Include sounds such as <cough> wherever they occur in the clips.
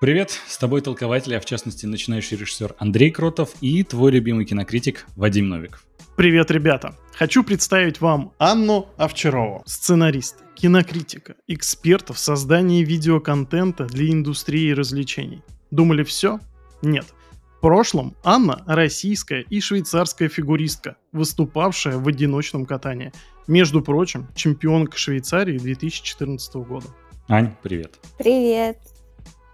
Привет, с тобой толкователь, а в частности начинающий режиссер Андрей Кротов и твой любимый кинокритик Вадим Новиков. Привет, ребята! Хочу представить вам Анну Овчарову, сценариста, кинокритика, эксперта в создании видеоконтента для индустрии развлечений. Думали все? Нет. В прошлом Анна – российская и швейцарская фигуристка, выступавшая в одиночном катании. Между прочим, чемпионка Швейцарии 2014 года. Ань, привет. Привет.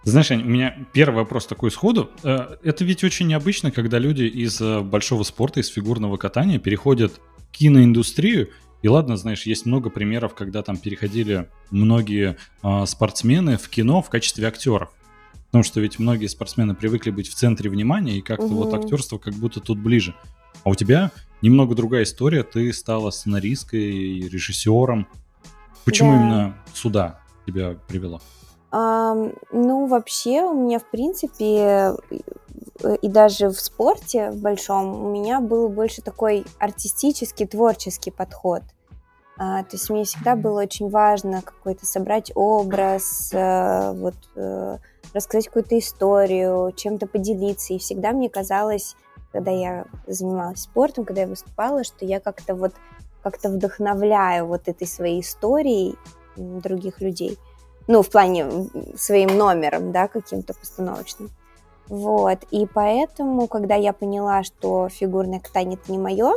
Знаешь, Ань, у меня первый вопрос такой сходу. Э, это ведь очень необычно, когда люди из э, большого спорта, из фигурного катания переходят в киноиндустрию. И ладно, знаешь, есть много примеров, когда там переходили многие э, спортсмены в кино в качестве актеров. Потому что ведь многие спортсмены привыкли быть в центре внимания, и как-то угу. вот актерство как будто тут ближе. А у тебя немного другая история. Ты стала сценаристкой, режиссером. Почему да. именно сюда тебя привело? Ну, вообще, у меня, в принципе, и даже в спорте в большом у меня был больше такой артистический, творческий подход. А, то есть мне всегда было очень важно какой-то собрать образ, э, вот э, рассказать какую-то историю, чем-то поделиться. И всегда мне казалось, когда я занималась спортом, когда я выступала, что я как-то вот как-то вдохновляю вот этой своей историей других людей ну, в плане своим номером, да, каким-то постановочным. Вот, и поэтому, когда я поняла, что фигурное катание это не мое,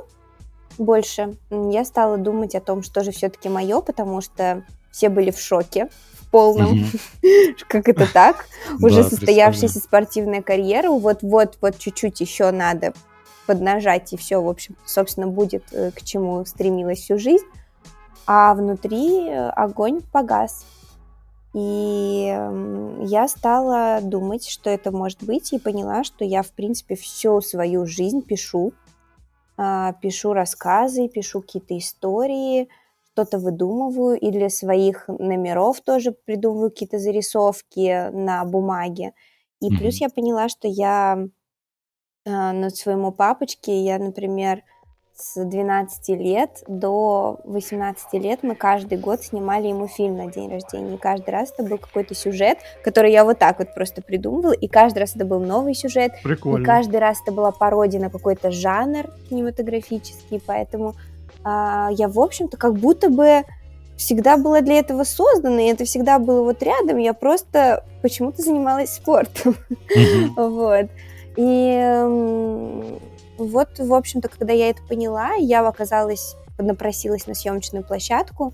больше я стала думать о том, что же все-таки мое, потому что все были в шоке, в полном, <laughs> как это <laughs> так, уже состоявшаяся спортивная карьера, вот-вот, вот чуть-чуть еще надо поднажать, и все, в общем, собственно, будет э, к чему стремилась всю жизнь, а внутри э, огонь погас. И я стала думать, что это может быть, и поняла, что я, в принципе, всю свою жизнь пишу. А, пишу рассказы, пишу какие-то истории, что-то выдумываю, и для своих номеров тоже придумываю какие-то зарисовки на бумаге. И mm-hmm. плюс я поняла, что я а, над своему папочке, я, например, с 12 лет до 18 лет мы каждый год снимали ему фильм на день рождения. И каждый раз это был какой-то сюжет, который я вот так вот просто придумывала. И каждый раз это был новый сюжет. Прикольно. И каждый раз это была пародия на какой-то жанр кинематографический. Поэтому а, я, в общем-то, как будто бы всегда была для этого создана, и это всегда было вот рядом. Я просто почему-то занималась спортом. <laughs> Вот. И вот, в общем-то, когда я это поняла, я оказалась, напросилась на съемочную площадку,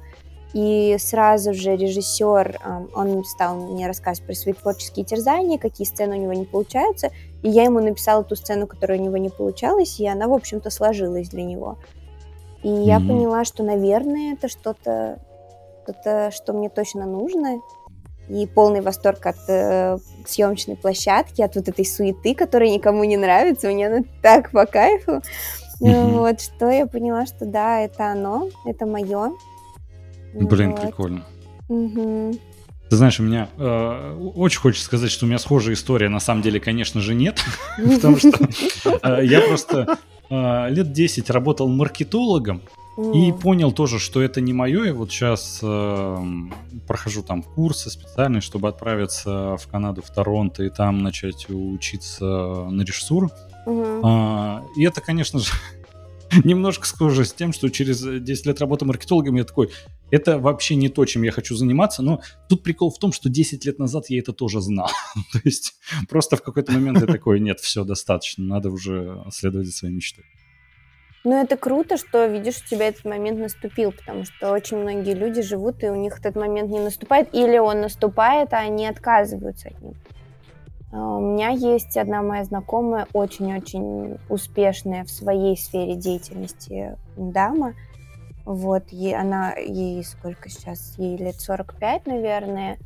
и сразу же режиссер, он стал мне рассказывать про свои творческие терзания, какие сцены у него не получаются, и я ему написала ту сцену, которая у него не получалась, и она, в общем-то, сложилась для него. И mm-hmm. я поняла, что, наверное, это что-то, что-то, что мне точно нужно, и полный восторг от э, съемочной площадки, от вот этой суеты, которая никому не нравится. Мне она так по кайфу. Mm-hmm. Вот, что я поняла, что да, это оно, это мое. Блин, вот. прикольно. Mm-hmm. Ты знаешь, у меня э, очень хочется сказать, что у меня схожая история. На самом деле, конечно же, нет. <laughs> Потому что э, я просто э, лет 10 работал маркетологом. И понял тоже, что это не мое. И вот сейчас э, прохожу там курсы специальные, чтобы отправиться в Канаду, в Торонто, и там начать учиться на режиссуру. Mm. А, и это, конечно же, <laughs> немножко схоже с тем, что через 10 лет работы маркетологом я такой, это вообще не то, чем я хочу заниматься, но тут прикол в том, что 10 лет назад я это тоже знал. <laughs> то есть просто в какой-то момент я такой, нет, все, достаточно, надо уже следовать за своей мечтой. Ну, это круто, что, видишь, у тебя этот момент наступил, потому что очень многие люди живут, и у них этот момент не наступает, или он наступает, а они отказываются от него. А, у меня есть одна моя знакомая, очень-очень успешная в своей сфере деятельности дама. Вот, ей, она, ей сколько сейчас, ей лет 45, наверное,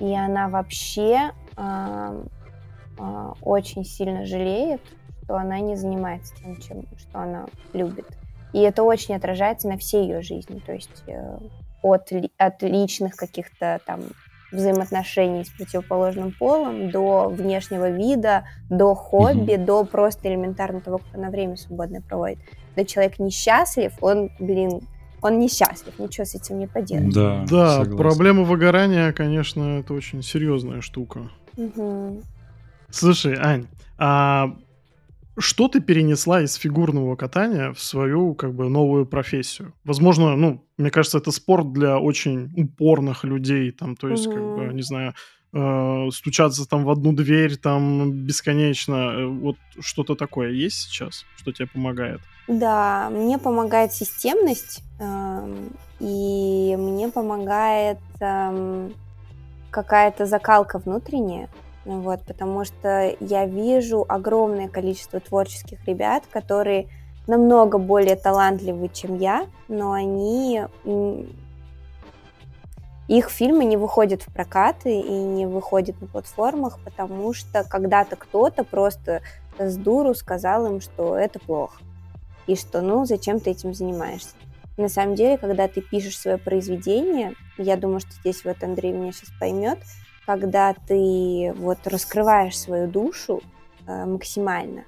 и она вообще э, э, очень сильно жалеет, что она не занимается тем, чем, что она любит. И это очень отражается на всей ее жизни, то есть э, от, от личных каких-то там взаимоотношений с противоположным полом, до внешнего вида, до хобби, mm-hmm. до просто элементарно того, как она время свободное проводит. Когда человек несчастлив, он, блин, он несчастлив, ничего с этим не поделать. Да, да проблема выгорания, конечно, это очень серьезная штука. Угу. Слушай, Ань, а что ты перенесла из фигурного катания в свою как бы новую профессию? Возможно, ну, мне кажется, это спорт для очень упорных людей, там, то есть, угу. как бы, не знаю, э, стучаться там в одну дверь там бесконечно. Э, вот что-то такое есть сейчас, что тебе помогает? Да, мне помогает системность, э, и мне помогает э, какая-то закалка внутренняя. Вот, потому что я вижу огромное количество творческих ребят, которые намного более талантливы, чем я, но они их фильмы не выходят в прокаты и не выходят на платформах, потому что когда-то кто-то просто с дуру сказал им, что это плохо. И что, ну, зачем ты этим занимаешься? На самом деле, когда ты пишешь свое произведение, я думаю, что здесь вот Андрей меня сейчас поймет, когда ты вот раскрываешь свою душу э, максимально,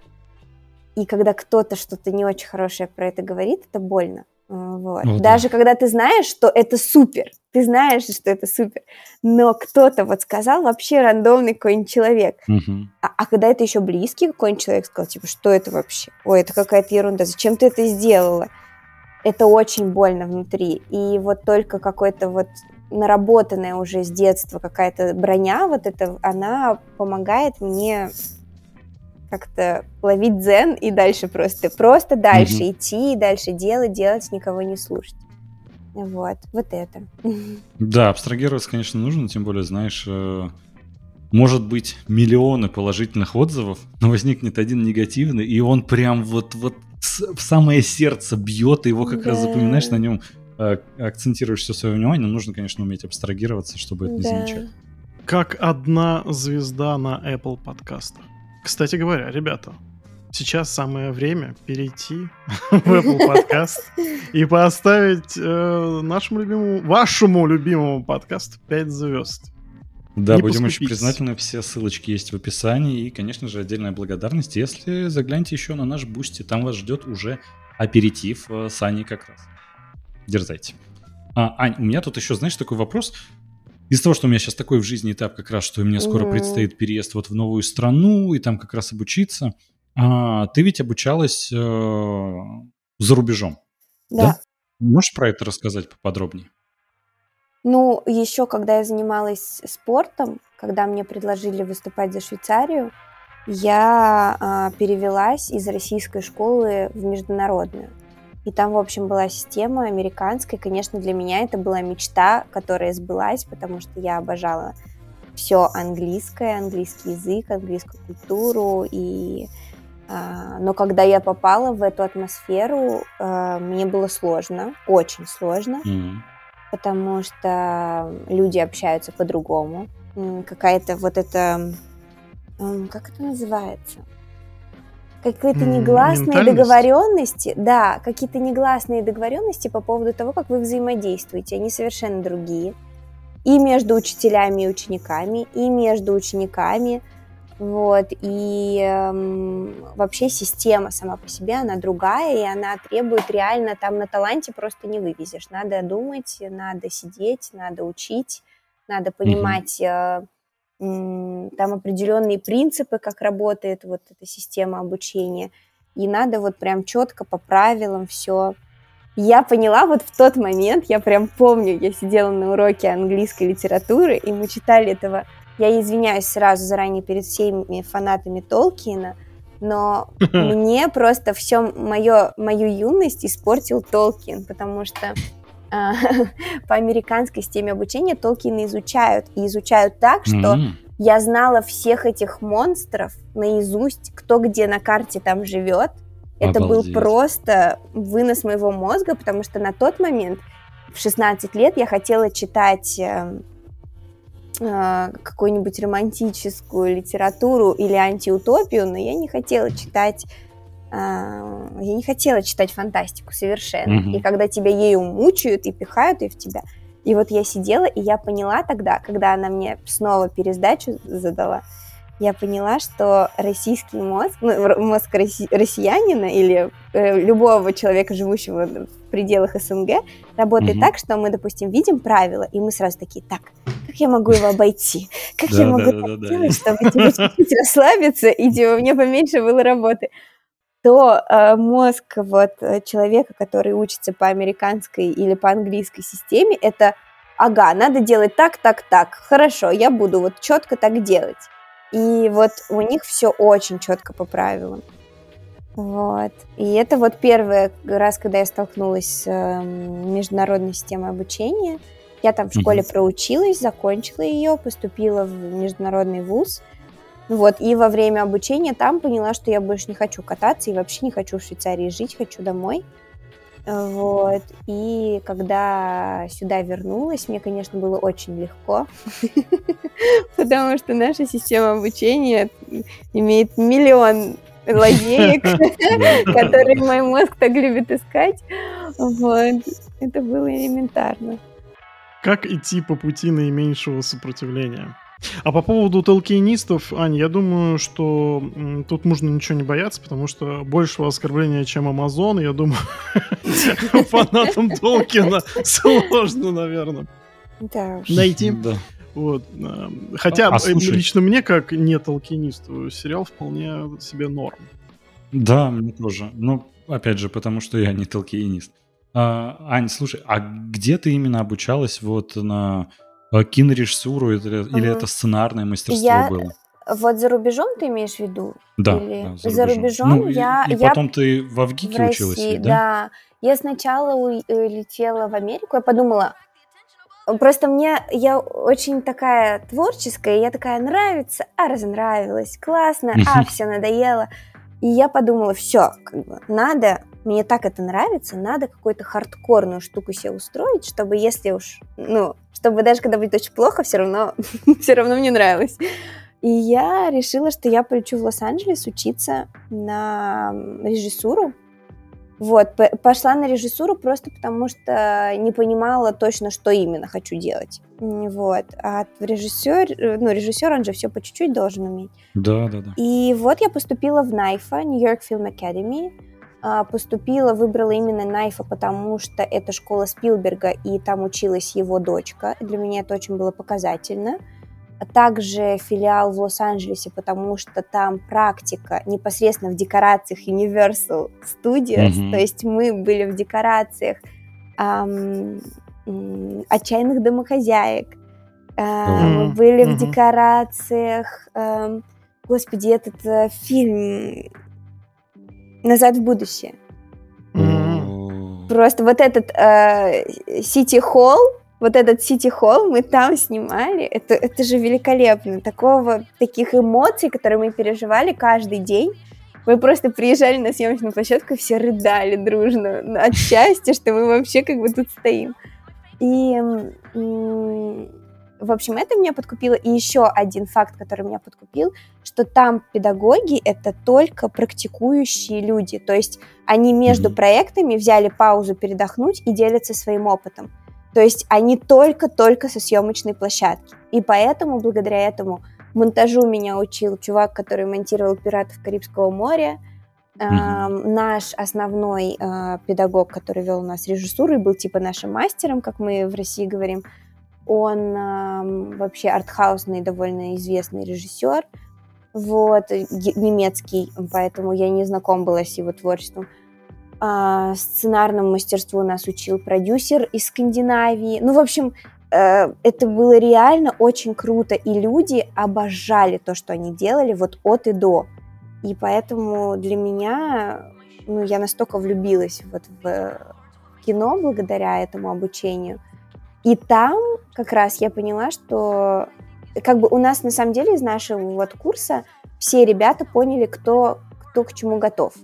и когда кто-то что-то не очень хорошее про это говорит, это больно. Вот. Ну, Даже да. когда ты знаешь, что это супер, ты знаешь, что это супер, но кто-то вот сказал вообще рандомный какой-нибудь человек, угу. а, а когда это еще близкий какой-нибудь человек сказал, типа, что это вообще? Ой, это какая-то ерунда, зачем ты это сделала? Это очень больно внутри. И вот только какой-то вот наработанная уже с детства какая-то броня, вот это, она помогает мне как-то ловить дзен и дальше просто, просто дальше mm идти, дальше делать, делать, никого не слушать. Вот, вот это. Да, абстрагироваться, конечно, нужно, тем более, знаешь, э, может быть миллионы положительных отзывов, но возникнет один негативный, и он прям вот, вот в самое сердце бьет, и его как да. раз запоминаешь на нем, акцентируешь все свое внимание, нужно, конечно, уметь абстрагироваться, чтобы это не да. замечать. Как одна звезда на Apple подкастах. Кстати говоря, ребята, сейчас самое время перейти <laughs> в Apple Podcast <laughs> и поставить э, нашему любимому, вашему любимому подкасту 5 звезд. Да, мы будем очень признательны. Все ссылочки есть в описании. И, конечно же, отдельная благодарность. Если загляньте еще на наш Boosty, там вас ждет уже аперитив э, с Аней как раз. Дерзайте. А, Ань, у меня тут еще, знаешь, такой вопрос. Из-за того, что у меня сейчас такой в жизни этап как раз, что у меня скоро mm-hmm. предстоит переезд вот в новую страну и там как раз обучиться. А, ты ведь обучалась э, за рубежом. Да. да. Можешь про это рассказать поподробнее? Ну, еще когда я занималась спортом, когда мне предложили выступать за Швейцарию, я а, перевелась из российской школы в международную. И там, в общем, была система американская. Конечно, для меня это была мечта, которая сбылась, потому что я обожала все английское, английский язык, английскую культуру. И, э, но когда я попала в эту атмосферу, э, мне было сложно, очень сложно, mm-hmm. потому что люди общаются по-другому. Какая-то вот эта, как это называется? Какие-то негласные договоренности, да, какие-то негласные договоренности по поводу того, как вы взаимодействуете, они совершенно другие. И между учителями и учениками, и между учениками, вот, и эм, вообще система сама по себе, она другая, и она требует реально, там на таланте просто не вывезешь, надо думать, надо сидеть, надо учить, надо понимать... Mm-hmm там определенные принципы, как работает вот эта система обучения, и надо вот прям четко по правилам все. Я поняла вот в тот момент, я прям помню, я сидела на уроке английской литературы, и мы читали этого, я извиняюсь сразу заранее перед всеми фанатами Толкина, но <laughs> мне просто все мое, мою юность испортил Толкин, потому что <laughs> по американской системе обучения Толкина изучают. И изучают так, что mm-hmm. я знала всех этих монстров наизусть, кто где на карте там живет. Это был просто вынос моего мозга, потому что на тот момент, в 16 лет, я хотела читать э, э, какую-нибудь романтическую литературу или антиутопию, но я не хотела читать я не хотела читать фантастику совершенно. Mm-hmm. И когда тебя ею мучают и пихают и в тебя. И вот я сидела, и я поняла тогда, когда она мне снова пересдачу задала, я поняла, что российский мозг, ну, мозг росси- россиянина или э, любого человека, живущего в пределах СНГ, работает mm-hmm. так, что мы, допустим, видим правила, и мы сразу такие, так, как я могу его обойти? Как я могу так делать, чтобы чуть-чуть расслабиться и типа, у меня поменьше было работы? То э, мозг вот э, человека, который учится по американской или по английской системе, это ага, надо делать так, так, так, хорошо, я буду вот четко так делать. И вот у них все очень четко по правилам. Вот. И это вот первый раз, когда я столкнулась с э, международной системой обучения. Я там в школе проучилась, закончила ее, поступила в международный вуз. Вот, и во время обучения там поняла, что я больше не хочу кататься и вообще не хочу в Швейцарии жить, хочу домой. Вот, и когда сюда вернулась, мне, конечно, было очень легко, <laughs> потому что наша система обучения имеет миллион лазеек, <laughs> которые мой мозг так любит искать. Вот, это было элементарно. Как идти по пути наименьшего сопротивления? А по поводу толкинистов, Ань, я думаю, что тут можно ничего не бояться, потому что большего оскорбления, чем Амазон, я думаю, <laughs> фанатам Толкина сложно, наверное, найти. Вот. Хотя а, а лично мне, как не толкинисту, сериал вполне себе норм. Да, мне тоже. Ну, опять же, потому что я не толкинист. А, Ань, слушай, а где ты именно обучалась вот на а кинорежиссуру или, угу. или это сценарное мастерство я... было? Вот за рубежом ты имеешь в виду? Да, Или... да за, за рубежом. ну, я... И, и я... потом ты в Авгике в училась, России, да? Да. Я сначала улетела в Америку, я подумала, Просто мне, я очень такая творческая, я такая нравится, а разонравилась, классно, а все надоело. И я подумала, все, как бы, надо мне так это нравится, надо какую-то хардкорную штуку себе устроить, чтобы если уж, ну, чтобы даже когда будет очень плохо, все равно, <laughs> все равно мне нравилось. И я решила, что я полечу в Лос-Анджелес учиться на режиссуру. Вот, пошла на режиссуру просто потому, что не понимала точно, что именно хочу делать. Вот, а режиссер, ну, режиссер, он же все по чуть-чуть должен уметь. Да, да, да. И вот я поступила в NIFA, New York Film Academy, а, поступила, выбрала именно Найфа, потому что это школа Спилберга, и там училась его дочка. Для меня это очень было показательно. А также филиал в Лос-Анджелесе, потому что там практика непосредственно в декорациях Universal Studios. Mm-hmm. То есть мы были в декорациях эм, отчаянных домохозяек. Э, mm-hmm. Мы были mm-hmm. в декорациях... Э, господи, этот э, фильм назад в будущее. Mm-hmm. Просто вот этот Сити э, Холл, вот этот Сити Холл мы там снимали. Это, это же великолепно. Такого, таких эмоций, которые мы переживали каждый день. Мы просто приезжали на съемочную площадку, и все рыдали дружно от счастья, что мы вообще как бы тут стоим. И в общем, это меня подкупило. И еще один факт, который меня подкупил, что там педагоги — это только практикующие люди. То есть они между mm-hmm. проектами взяли паузу передохнуть и делятся своим опытом. То есть они только-только со съемочной площадки. И поэтому, благодаря этому, монтажу меня учил чувак, который монтировал «Пиратов Карибского моря». Э, наш основной э, педагог, который вел у нас режиссуру и был типа нашим мастером, как мы в России говорим, он э, вообще артхаусный, довольно известный режиссер, вот, немецкий, поэтому я не знаком была с его творчеством. А, сценарному мастерству нас учил продюсер из Скандинавии. Ну, в общем, э, это было реально очень круто, и люди обожали то, что они делали вот от и до. И поэтому для меня, ну, я настолько влюбилась вот в кино благодаря этому обучению – и там как раз я поняла, что как бы у нас на самом деле из нашего вот курса все ребята поняли, кто, кто к чему готов.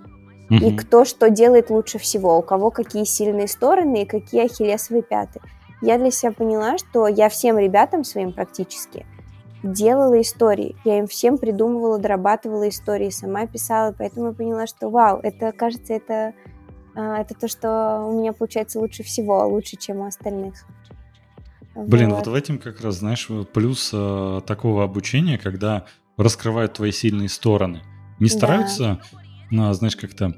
Mm-hmm. И кто что делает лучше всего, у кого какие сильные стороны и какие ахиллесовые пяты. Я для себя поняла, что я всем ребятам своим практически делала истории. Я им всем придумывала, дорабатывала истории, сама писала, поэтому я поняла, что вау, это, кажется, это, а, это то, что у меня получается лучше всего, лучше, чем у остальных. Блин, вот. в этом как раз, знаешь, плюс э, такого обучения, когда раскрывают твои сильные стороны. Не стараются, да. ну, знаешь, как-то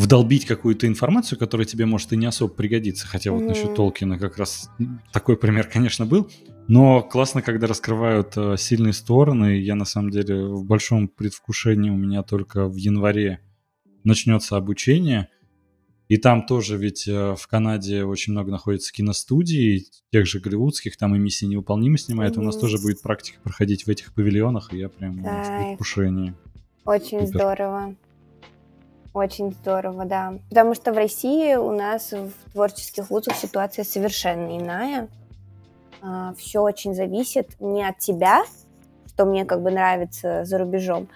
вдолбить какую-то информацию, которая тебе может и не особо пригодиться. Хотя вот mm-hmm. насчет Толкина как раз такой пример, конечно, был. Но классно, когда раскрывают э, сильные стороны. Я на самом деле в большом предвкушении у меня только в январе начнется обучение. И там тоже ведь э, в Канаде очень много находится киностудий, тех же голливудских, там и «Миссия невыполнима» снимает. У нас тоже будет практика проходить в этих павильонах, и я прям в предвкушении. Очень Супер. здорово. Очень здорово, да. Потому что в России у нас в творческих вузах ситуация совершенно иная. А, Все очень зависит не от тебя, что мне как бы нравится за рубежом,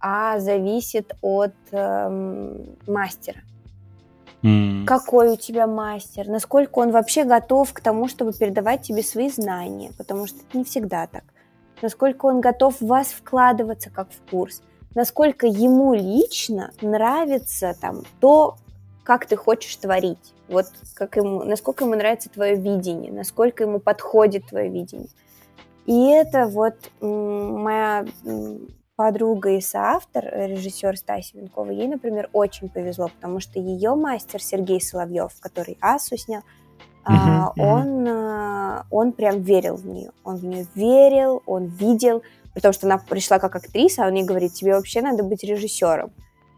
а зависит от эм, мастера. Какой у тебя мастер, насколько он вообще готов к тому, чтобы передавать тебе свои знания, потому что это не всегда так. Насколько он готов в вас вкладываться как в курс насколько ему лично нравится там то, как ты хочешь творить. Вот как ему, насколько ему нравится твое видение, насколько ему подходит твое видение. И это вот моя подруга и соавтор, режиссер Стася Венкова, ей, например, очень повезло, потому что ее мастер Сергей Соловьев, который Асу снял, uh-huh, uh-huh. он, а, он прям верил в нее. Он в нее верил, он видел, потому что она пришла как актриса, а он ей говорит, тебе вообще надо быть режиссером.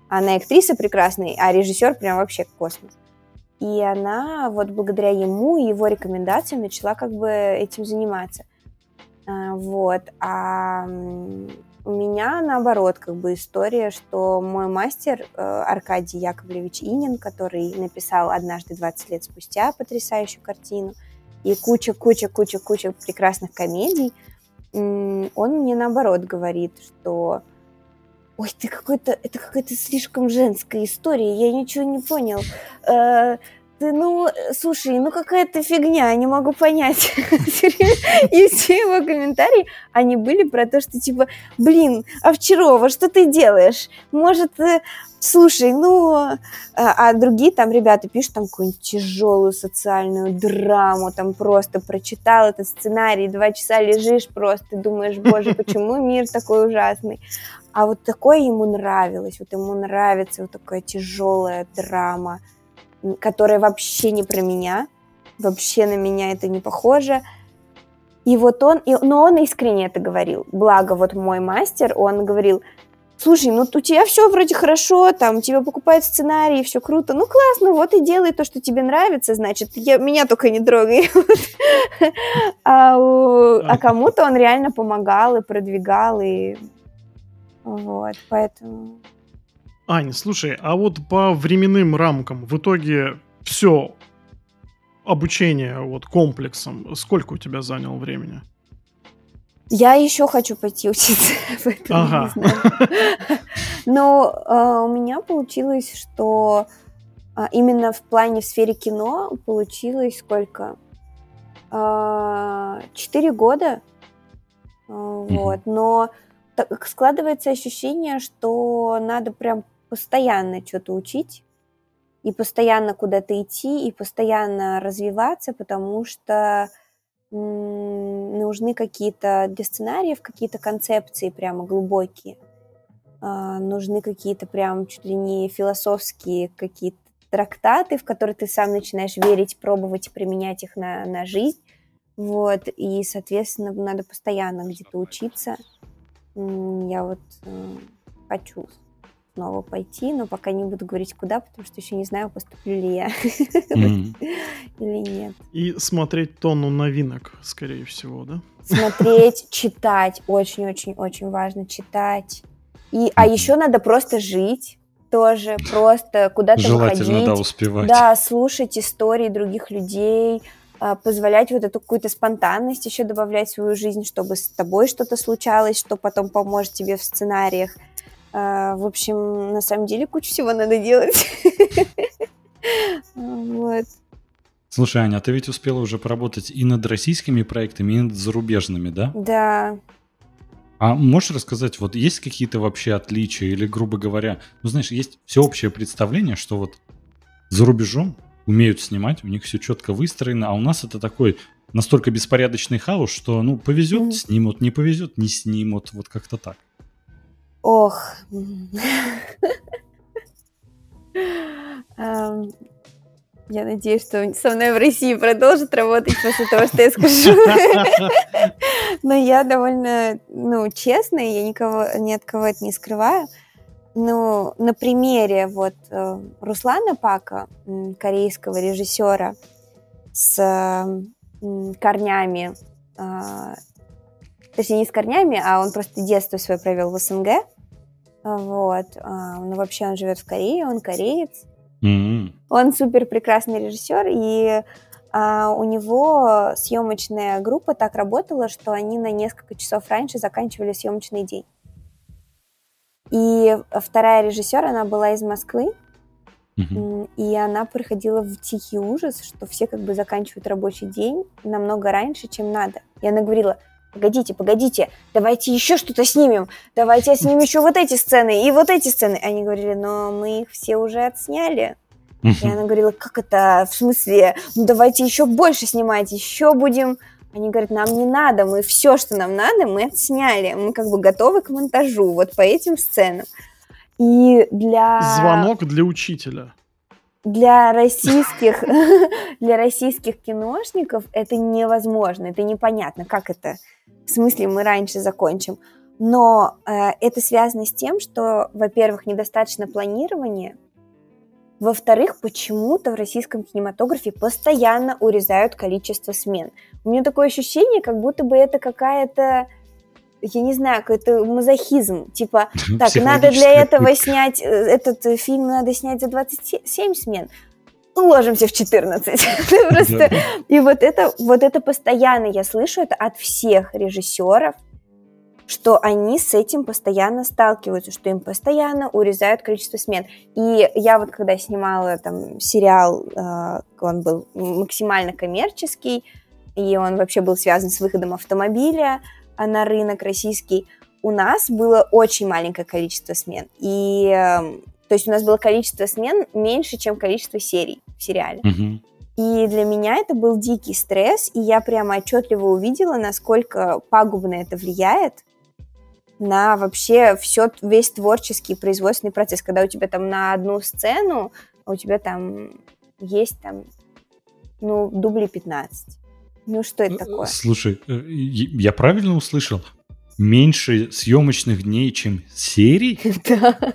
Она актриса прекрасная, а режиссер прям вообще космос. И она вот благодаря ему и его рекомендациям начала как бы этим заниматься. А, вот. А у меня наоборот как бы история, что мой мастер э, Аркадий Яковлевич Инин, который написал «Однажды 20 лет спустя» потрясающую картину, и куча-куча-куча-куча прекрасных комедий – он мне наоборот говорит, что ой, ты какой-то, это какая-то слишком женская история, я ничего не понял. Э, ты, ну, слушай, ну какая-то фигня, не могу понять. <laughs> И все его комментарии, они были про то, что типа, блин, Овчарова, что ты делаешь? Может, э, слушай, ну... А, а другие там ребята пишут там какую-нибудь тяжелую социальную драму, там просто прочитал этот сценарий, два часа лежишь просто, думаешь, боже, <laughs> почему мир такой ужасный? А вот такое ему нравилось, вот ему нравится вот такая тяжелая драма, которая вообще не про меня, вообще на меня это не похоже. И вот он, и, но он искренне это говорил. Благо вот мой мастер, он говорил, слушай, ну у тебя все вроде хорошо, там тебя покупают сценарий, все круто, ну классно, вот и делай то, что тебе нравится, значит, я, меня только не трогай. <laughs> А, а кому-то он реально помогал и продвигал, и вот, поэтому... Аня, слушай, а вот по временным рамкам в итоге все обучение вот комплексом, сколько у тебя заняло времени? Я еще хочу пойти учиться, <laughs> поэтому ага. не знаю. <laughs> Но э, у меня получилось, что э, именно в плане в сфере кино получилось сколько? Четыре э, года. Э, вот, но так, складывается ощущение, что надо прям постоянно что-то учить и постоянно куда-то идти, и постоянно развиваться, потому что нужны какие-то для сценариев какие-то концепции прямо глубокие. А, нужны какие-то прям чуть ли не философские какие-то трактаты, в которые ты сам начинаешь верить, пробовать применять их на, на жизнь. Вот, и, соответственно, надо постоянно где-то учиться. Я вот э, хочу снова пойти, но пока не буду говорить куда, потому что еще не знаю, поступлю ли я <laughs> или нет. И смотреть тонну новинок, скорее всего, да? Смотреть, <laughs> читать, очень-очень-очень важно читать. И, а еще надо просто жить тоже, просто куда-то Желательно, выходить. да, успевать. Да, слушать истории других людей, а, позволять вот эту какую-то спонтанность еще добавлять в свою жизнь, чтобы с тобой что-то случалось, что потом поможет тебе в сценариях. А, в общем, на самом деле кучу всего надо делать. <laughs> Вот. Слушай, Аня, а ты ведь успела уже поработать и над российскими проектами, и над зарубежными, да? Да. А можешь рассказать, вот есть какие-то вообще отличия или, грубо говоря, ну знаешь, есть всеобщее представление, что вот за рубежом умеют снимать, у них все четко выстроено, а у нас это такой настолько беспорядочный хаос, что, ну, повезет, снимут, не повезет, не снимут, вот как-то так. Ох. Я надеюсь, что со мной в России продолжит работать после того, что я скажу. Но я довольно, ну, честная, я никого, ни от кого это не скрываю. Ну, на примере вот э, Руслана Пака, корейского режиссера с корнями, а, точнее, не с корнями, а он просто детство свое провел в СНГ. Вот. А, ну, вообще он живет в Корее, он кореец. Mm-hmm. Он супер прекрасный режиссер, и а, у него съемочная группа так работала, что они на несколько часов раньше заканчивали съемочный день. И вторая режиссер, она была из Москвы, mm-hmm. и она приходила в тихий ужас, что все как бы заканчивают рабочий день намного раньше, чем надо. И она говорила, погодите, погодите, давайте еще что-то снимем, давайте снимем еще вот эти сцены и вот эти сцены. Они говорили, но мы их все уже отсняли. И она говорила, как это, в смысле, ну давайте еще больше снимать, еще будем... Они говорят, нам не надо, мы все, что нам надо, мы отсняли, мы как бы готовы к монтажу, вот по этим сценам. И для... Звонок для учителя. Для российских, <laughs> для российских киношников это невозможно, это непонятно, как это в смысле мы раньше закончим. Но э, это связано с тем, что, во-первых, недостаточно планирования, во-вторых, почему-то в российском кинематографе постоянно урезают количество смен. У меня такое ощущение, как будто бы это какая-то, я не знаю, какой-то мазохизм. Типа, <laughs> так, надо для этого снять, э, этот э, фильм надо снять за 27 смен, уложимся в 14. <laughs> Просто... И вот это, вот это постоянно я слышу это от всех режиссеров, что они с этим постоянно сталкиваются, что им постоянно урезают количество смен. И я вот когда снимала там сериал, э, он был максимально коммерческий, и он вообще был связан с выходом автомобиля на рынок российский, у нас было очень маленькое количество смен. И эм, то есть у нас было количество смен меньше, чем количество серий в сериале. Угу. И для меня это был дикий стресс, и я прямо отчетливо увидела, насколько пагубно это влияет на вообще все, весь творческий производственный процесс, когда у тебя там на одну сцену, а у тебя там есть там, ну, дубли 15. Ну, что это э, такое? Слушай, э, я правильно услышал? Меньше съемочных дней, чем серий? <laughs> Да.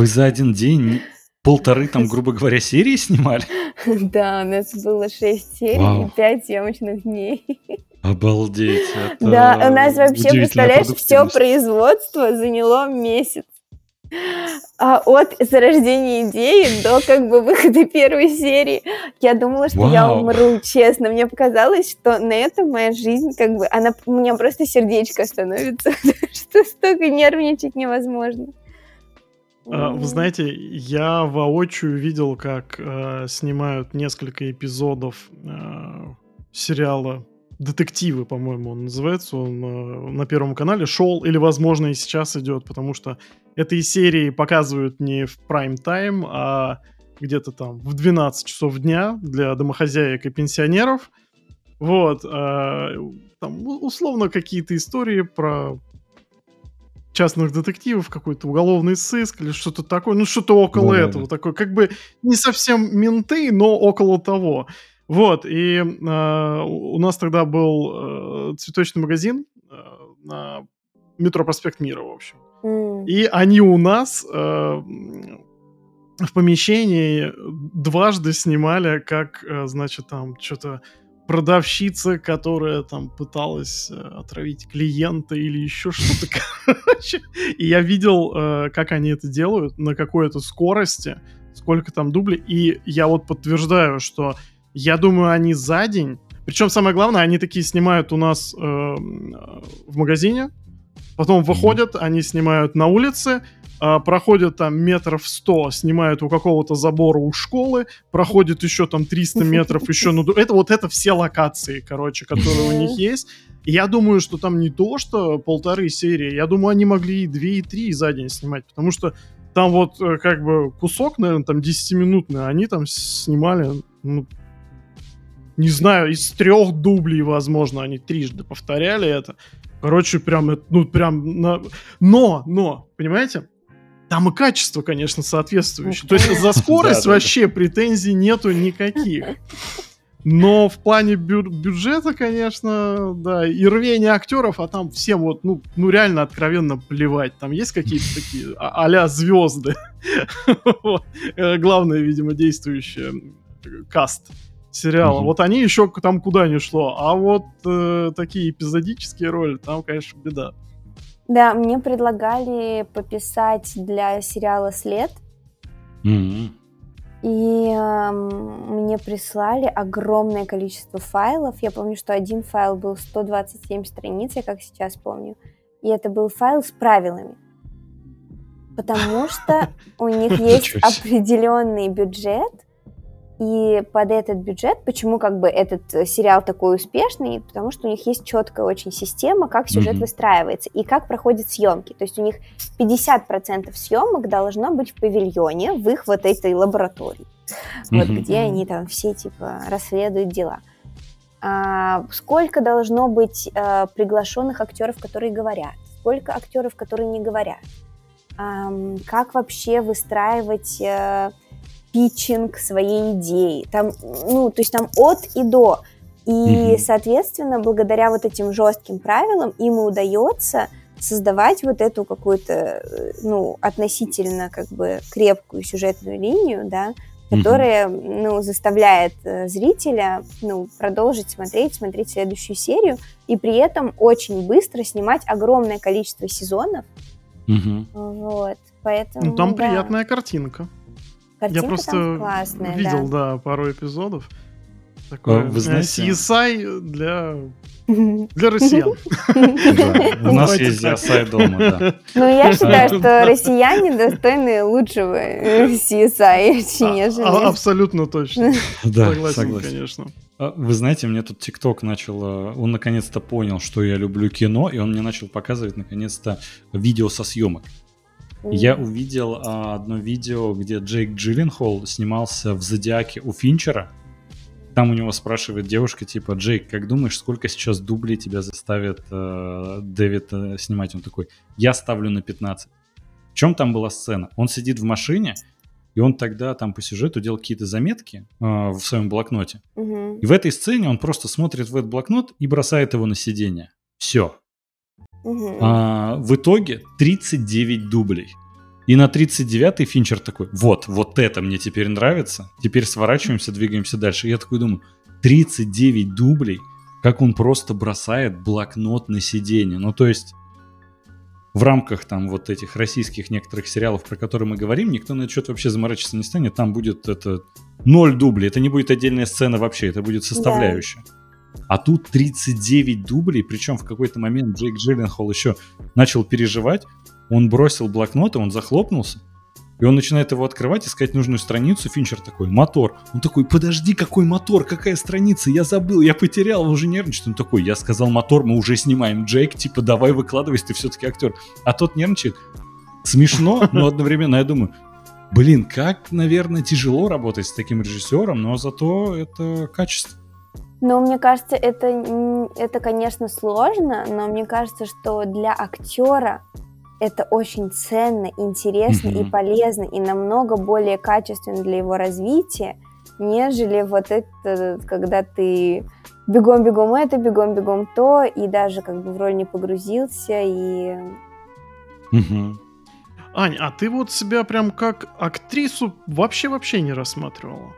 Вы за один день полторы, там, грубо говоря, серии снимали? <laughs> Да, у нас было шесть серий и пять съемочных дней. <laughs> Обалдеть. да, у нас вообще, представляешь, все производство заняло месяц. А от зарождения идеи до как бы выхода первой серии я думала, что Вау. я умру, честно. Мне показалось, что на этом моя жизнь как бы, она, у меня просто сердечко становится, <laughs> что столько нервничать невозможно. А, вы знаете, я воочию видел, как э, снимают несколько эпизодов э, сериала «Детективы», по-моему, он называется. Он э, на Первом канале шел, или, возможно, и сейчас идет, потому что этой серии показывают не в прайм-тайм, а где-то там в 12 часов дня для домохозяек и пенсионеров. Вот. Э, там условно какие-то истории про частных детективов, какой-то уголовный сыск или что-то такое, ну что-то около да, этого, да. такое, как бы не совсем менты, но около того. Вот, и э, у нас тогда был э, цветочный магазин э, на метро Проспект Мира, в общем. Mm. И они у нас э, в помещении дважды снимали, как, э, значит, там что-то продавщица, которая там пыталась э, отравить клиента или еще что-то, <laughs> короче. И я видел, э, как они это делают, на какой-то скорости, сколько там дублей. И я вот подтверждаю, что я думаю, они за день... Причем самое главное, они такие снимают у нас э, в магазине, потом выходят, они снимают на улице, проходят там метров 100, снимают у какого-то забора у школы, проходит еще там 300 метров еще, ну, это вот это все локации, короче, которые у них <laughs> есть. я думаю, что там не то, что полторы серии, я думаю, они могли и две, и три за день снимать, потому что там вот э, как бы кусок, наверное, там 10-минутный, они там снимали, ну, не знаю, из трех дублей, возможно, они трижды повторяли это. Короче, прям, ну, прям, на... но, но, понимаете? Там и качество, конечно, соответствующее. То есть за скорость вообще претензий нету никаких. Но в плане бю- бюджета, конечно, да, и рвения актеров, а там все вот, ну, ну реально откровенно плевать. Там есть какие-то такие а- а звезды. <laughs> Э, главное, видимо, действующее каст сериала. Вот они еще там куда ни шло. А вот э, такие эпизодические роли, там, конечно, беда. Да, мне предлагали пописать для сериала «След». Mm-hmm. И э, мне прислали огромное количество файлов. Я помню, что один файл был 127 страниц, я как сейчас помню. И это был файл с правилами. Потому что у них <laughs> есть определенный бюджет, и под этот бюджет, почему как бы этот э, сериал такой успешный, потому что у них есть четкая очень система, как сюжет mm-hmm. выстраивается и как проходят съемки. То есть у них 50% съемок должно быть в павильоне, в их вот этой лаборатории, mm-hmm. вот где они там все типа расследуют дела. А, сколько должно быть а, приглашенных актеров, которые говорят, сколько актеров, которые не говорят, а, как вообще выстраивать а, питчинг своей идеи. Там, ну, то есть там от и до. И, mm-hmm. соответственно, благодаря вот этим жестким правилам им и удается создавать вот эту какую-то, э, ну, относительно как бы крепкую сюжетную линию, да, которая, mm-hmm. ну, заставляет э, зрителя, ну, продолжить смотреть, смотреть следующую серию, и при этом очень быстро снимать огромное количество сезонов. Mm-hmm. Вот, поэтому, Ну, там да. приятная картинка. Картинка Я просто классная, видел, да. да, пару эпизодов. Такое Вы знаете... CSI для <laughs> для россиян. У <laughs> нас есть CSI дома, да. Ну, я считаю, <laughs> что россияне достойны лучшего CSI, а, нежели... А, абсолютно точно. Да, согласен, конечно. А, вы знаете, мне тут ТикТок начал, он наконец-то понял, что я люблю кино, и он мне начал показывать наконец-то видео со съемок. Я увидел а, одно видео, где Джейк Джилленхол снимался в «Зодиаке» у Финчера. Там у него спрашивает девушка, типа, Джейк, как думаешь, сколько сейчас дублей тебя заставит э, Дэвид э, снимать? Он такой, я ставлю на 15. В чем там была сцена? Он сидит в машине, и он тогда там по сюжету делал какие-то заметки э, в своем блокноте. Угу. И в этой сцене он просто смотрит в этот блокнот и бросает его на сиденье. Все. Угу. А, в итоге 39 дублей. И на 39-й Финчер такой, вот, вот это мне теперь нравится, теперь сворачиваемся, двигаемся дальше. И я такой думаю, 39 дублей, как он просто бросает блокнот на сиденье. Ну, то есть в рамках там вот этих российских некоторых сериалов, про которые мы говорим, никто на этот счет вообще заморачиваться не станет. Там будет это ноль дублей, это не будет отдельная сцена вообще, это будет составляющая. Да. А тут 39 дублей, причем в какой-то момент Джейк Джилленхол еще начал переживать. Он бросил блокнот, и он захлопнулся. И он начинает его открывать, искать нужную страницу. Финчер такой, мотор. Он такой, подожди, какой мотор? Какая страница? Я забыл, я потерял, уже нервничает. Он такой, я сказал мотор, мы уже снимаем. Джейк, типа, давай выкладывайся, ты все-таки актер. А тот нервничает. Смешно, но одновременно я думаю, блин, как, наверное, тяжело работать с таким режиссером, но зато это качество. Ну, мне кажется, это, это, конечно, сложно, но мне кажется, что для актера это очень ценно, интересно mm-hmm. и полезно, и намного более качественно для его развития, нежели вот это, когда ты бегом-бегом это, бегом-бегом то, и даже как бы в роль не погрузился, и... Mm-hmm. Ань, а ты вот себя прям как актрису вообще-вообще не рассматривала?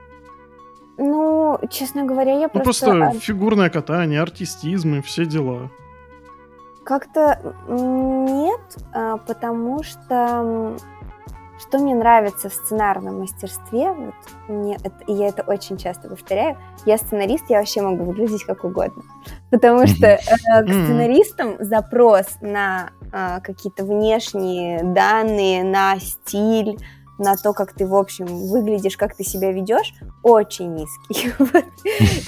Ну, честно говоря, я ну, просто... просто фигурное катание, артистизм и все дела. Как-то нет, а, потому что что мне нравится в сценарном мастерстве, вот мне это, и я это очень часто повторяю, я сценарист, я вообще могу выглядеть как угодно, <laughs> потому что э, к сценаристам запрос на э, какие-то внешние данные, на стиль, на то, как ты, в общем, выглядишь, как ты себя ведешь, очень низкий.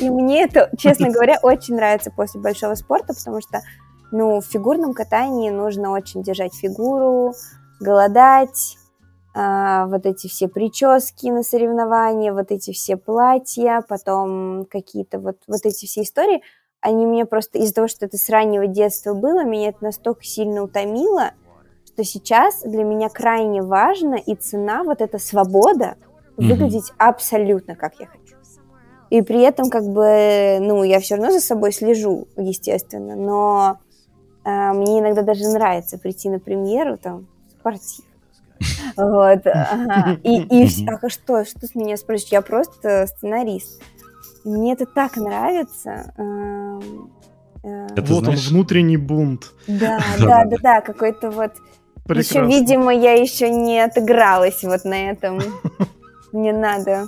<laughs> И мне это, честно говоря, очень нравится после большого спорта, потому что, ну, в фигурном катании нужно очень держать фигуру, голодать, а, вот эти все прически на соревнования, вот эти все платья, потом какие-то вот, вот эти все истории, они мне просто из-за того, что это с раннего детства было, меня это настолько сильно утомило, что сейчас для меня крайне важно и цена вот эта свобода выглядеть mm-hmm. абсолютно как я хочу. И при этом, как бы, ну, я все равно за собой слежу, естественно, но э, мне иногда даже нравится прийти на премьеру, там, спортив. <laughs> Вот. Ага. И, и а что, что с меня спрашиваешь? Я просто сценарист. Мне это так нравится. Эм, э, это, вот знаешь... он, внутренний бунт. <laughs> Да, да, да, да, какой-то вот... Прекрасно. Еще, видимо, я еще не отыгралась вот на этом. <laughs> Мне надо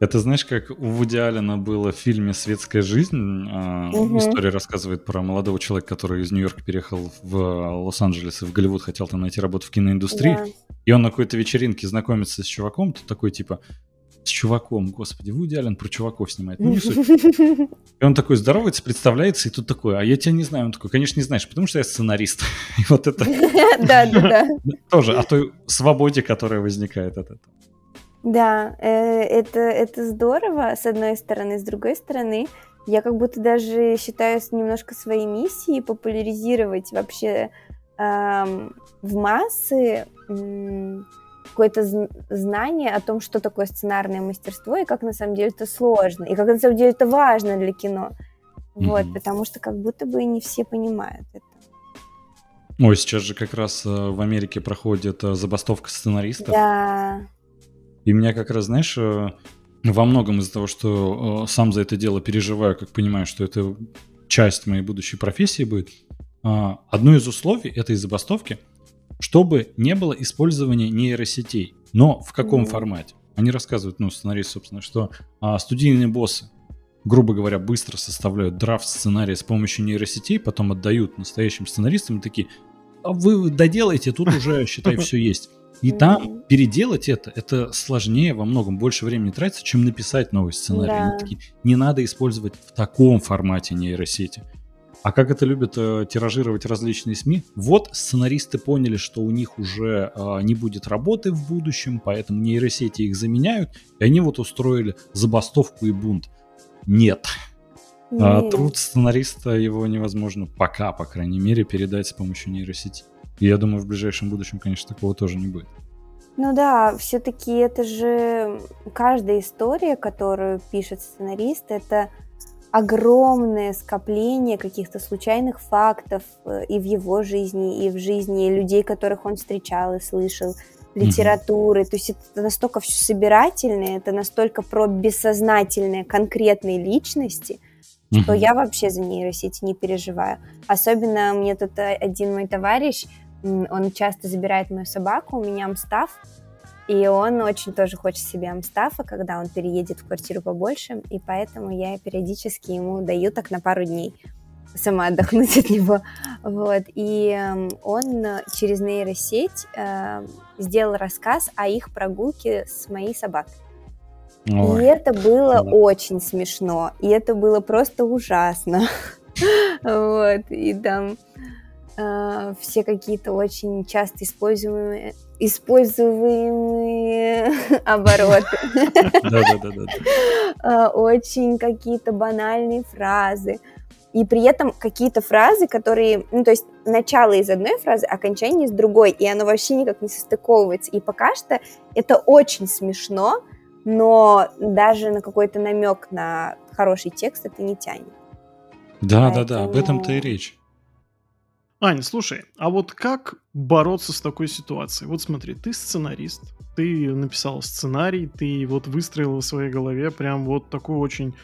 это знаешь, как у Вуди Аллена было в фильме «Светская жизнь». Угу. История рассказывает про молодого человека, который из Нью-Йорка переехал в Лос-Анджелес и в Голливуд, хотел там найти работу в киноиндустрии. Да. И он на какой-то вечеринке знакомится с чуваком, тут такой типа, с чуваком, господи, Вуди Аллен про чуваков снимает, ну не суть. <laughs> И он такой здоровается, представляется, и тут такой, а я тебя не знаю. Он такой, конечно, не знаешь, потому что я сценарист. <laughs> И вот это... <laughs> Да, да, да. Тоже о той свободе, которая возникает от этого. Да, э, это, это здорово, с одной стороны. С другой стороны, я как будто даже считаю немножко своей миссией популяризировать вообще эм, в массы эм, какое-то знание о том, что такое сценарное мастерство и как на самом деле это сложно, и как на самом деле это важно для кино. Вот, mm-hmm. потому что как будто бы не все понимают это. Ой, сейчас же как раз э, в Америке проходит э, забастовка сценаристов. Да. И меня как раз, знаешь, э, во многом из-за того, что сам за это дело переживаю, как понимаю, что это часть моей будущей профессии будет, а, одно из условий этой забастовки, чтобы не было использования нейросетей. Но в каком mm. формате? Они рассказывают, ну, сценарист, собственно, что а, студийные боссы, грубо говоря, быстро составляют драфт сценария с помощью нейросетей, потом отдают настоящим сценаристам и такие, а вы доделайте, тут уже, считай, <laughs> все есть. И там переделать это, это сложнее, во многом больше времени тратится, чем написать новый сценарий. Да. Они такие, не надо использовать в таком формате нейросети. А как это любят э, тиражировать различные СМИ? Вот сценаристы поняли, что у них уже э, не будет работы в будущем, поэтому нейросети их заменяют, и они вот устроили забастовку и бунт. Нет. А, труд сценариста его невозможно пока, по крайней мере, передать с помощью нейросети. И я думаю, в ближайшем будущем, конечно, такого тоже не будет. Ну да, все-таки это же каждая история, которую пишет сценарист, это огромное скопление каких-то случайных фактов э, и в его жизни, и в жизни людей, которых он встречал и слышал, литературы. Mm-hmm. То есть это настолько все собирательное, это настолько про бессознательные конкретные личности, mm-hmm. что я вообще за нейросети не переживаю. Особенно мне тут э, один мой товарищ, он часто забирает мою собаку, у меня амстав, и он очень тоже хочет себе амстафа, когда он переедет в квартиру побольше, и поэтому я периодически ему даю так на пару дней сама отдохнуть от него. Вот. И эм, он через нейросеть э, сделал рассказ о их прогулке с моей собакой. Ой. И это было да. очень смешно, и это было просто ужасно. <laughs> Вот, и там э, все какие-то очень часто используемые, используемые <laughs> обороты. Э, <laughs> очень какие-то банальные фразы. И при этом какие-то фразы, которые, ну, то есть начало из одной фразы, окончание из другой, и оно вообще никак не состыковывается. И пока что это очень смешно, но даже на какой-то намек на хороший текст это не тянет. Да, Поэтому... да, да, об этом-то и речь. Аня, слушай, а вот как бороться с такой ситуацией? Вот смотри, ты сценарист, ты написал сценарий, ты вот выстроил в своей голове прям вот такую очень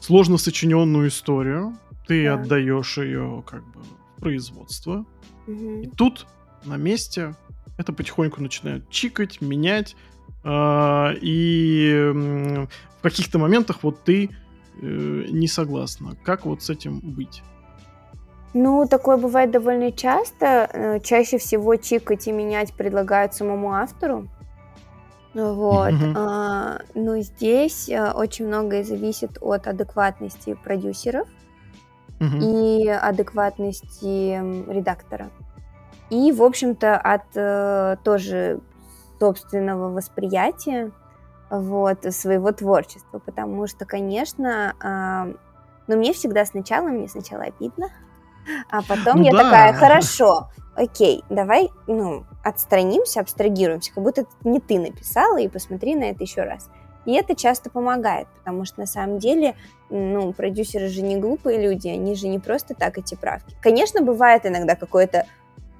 сложно сочиненную историю, ты да. отдаешь ее как бы в производство, угу. и тут на месте это потихоньку начинают чикать, менять, э, и в каких-то моментах вот ты э, не согласна. Как вот с этим быть? Ну, такое бывает довольно часто. Э, чаще всего чикать и менять предлагают самому автору. Вот. Mm-hmm. А, но здесь э, очень многое зависит от адекватности продюсеров mm-hmm. и адекватности редактора. И, в общем-то, от э, тоже собственного восприятия вот, своего творчества. Потому что, конечно, э, ну, мне всегда сначала, мне сначала обидно, а потом ну, я да. такая, хорошо, окей, давай, ну, отстранимся, абстрагируемся, как будто это не ты написала, и посмотри на это еще раз. И это часто помогает, потому что на самом деле, ну, продюсеры же не глупые люди, они же не просто так эти правки. Конечно, бывает иногда какое-то,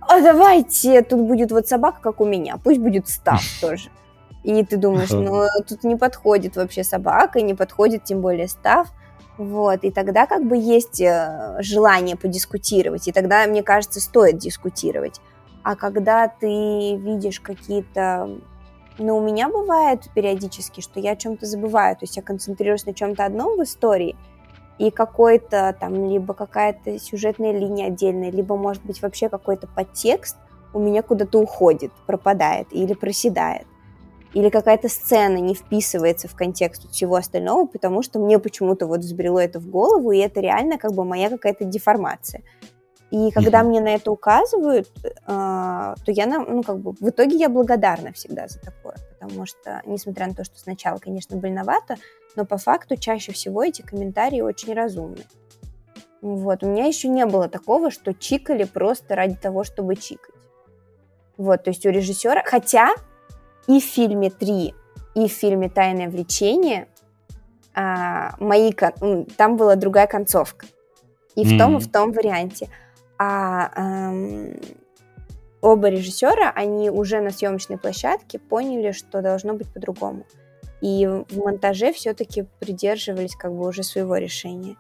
а давайте, тут будет вот собака, как у меня, пусть будет став <laughs> тоже. И ты думаешь, ну, тут не подходит вообще собака, не подходит тем более став. Вот, и тогда как бы есть э, желание подискутировать, и тогда, мне кажется, стоит дискутировать. А когда ты видишь какие-то... Ну, у меня бывает периодически, что я о чем-то забываю, то есть я концентрируюсь на чем-то одном в истории, и какой-то там, либо какая-то сюжетная линия отдельная, либо, может быть, вообще какой-то подтекст у меня куда-то уходит, пропадает или проседает или какая-то сцена не вписывается в контекст всего остального, потому что мне почему-то вот взбрело это в голову, и это реально как бы моя какая-то деформация. И когда мне на это указывают, э, то я, ну, как бы, в итоге я благодарна всегда за такое, потому что, несмотря на то, что сначала, конечно, больновато, но по факту чаще всего эти комментарии очень разумны. Вот, у меня еще не было такого, что чикали просто ради того, чтобы чикать. Вот, то есть у режиссера, хотя и в фильме «Три», и в фильме «Тайное влечение» а, мои, там была другая концовка. И в mm-hmm. том, и в том варианте. А эм, оба режиссера, они уже на съемочной площадке поняли, что должно быть по-другому. И в монтаже все-таки придерживались как бы уже своего решения.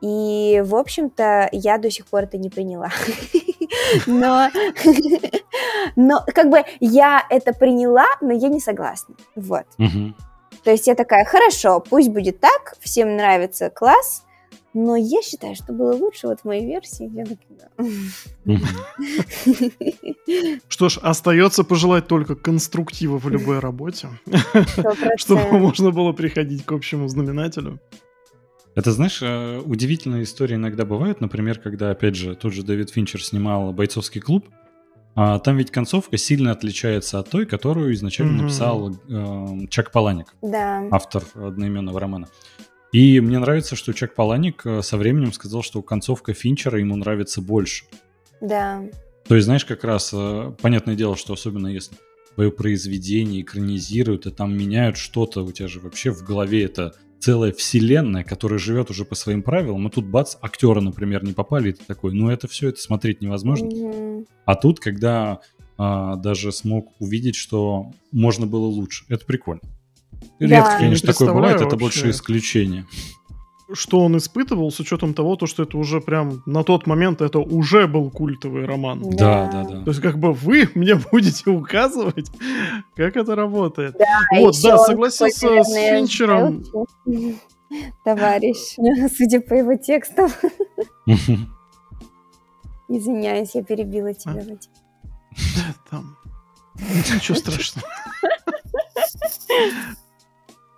И, в общем-то, я до сих пор это не приняла. <laughs> <laughs> Но, <laughs> но как бы я это приняла, но я не согласна. Вот. То есть я такая, хорошо, пусть будет так, всем нравится класс, но я считаю, что было лучше вот в моей версии. Я Что ж, остается пожелать только конструктива в любой работе, <laughs> чтобы можно было приходить к общему знаменателю. Это, знаешь, э, удивительные истории иногда бывают. Например, когда, опять же, тот же Дэвид Финчер снимал «Бойцовский клуб», а там ведь концовка сильно отличается от той, которую изначально mm-hmm. написал э, Чак Паланик, да. автор одноименного романа. И мне нравится, что Чак Паланик э, со временем сказал, что концовка Финчера ему нравится больше. Да. То есть, знаешь, как раз, э, понятное дело, что особенно если твое произведение экранизируют, и там меняют что-то, у тебя же вообще в голове это целая вселенная, которая живет уже по своим правилам, и тут бац, актеры, например, не попали, и ты такой, ну это все, это смотреть невозможно. Mm-hmm. А тут, когда а, даже смог увидеть, что можно было лучше, это прикольно. Да. Редко, конечно, такое бывает, вообще. это больше исключение что он испытывал с учетом того, то, что это уже прям на тот момент это уже был культовый роман. Да, да, да. То есть как бы вы <laughs> мне будете указывать, как это работает. Да, вот, да, согласился с Финчером. Товарищ, <laughs> судя по его текстам. <laughs> Извиняюсь, я перебила тебя. А? Там. Ничего страшного.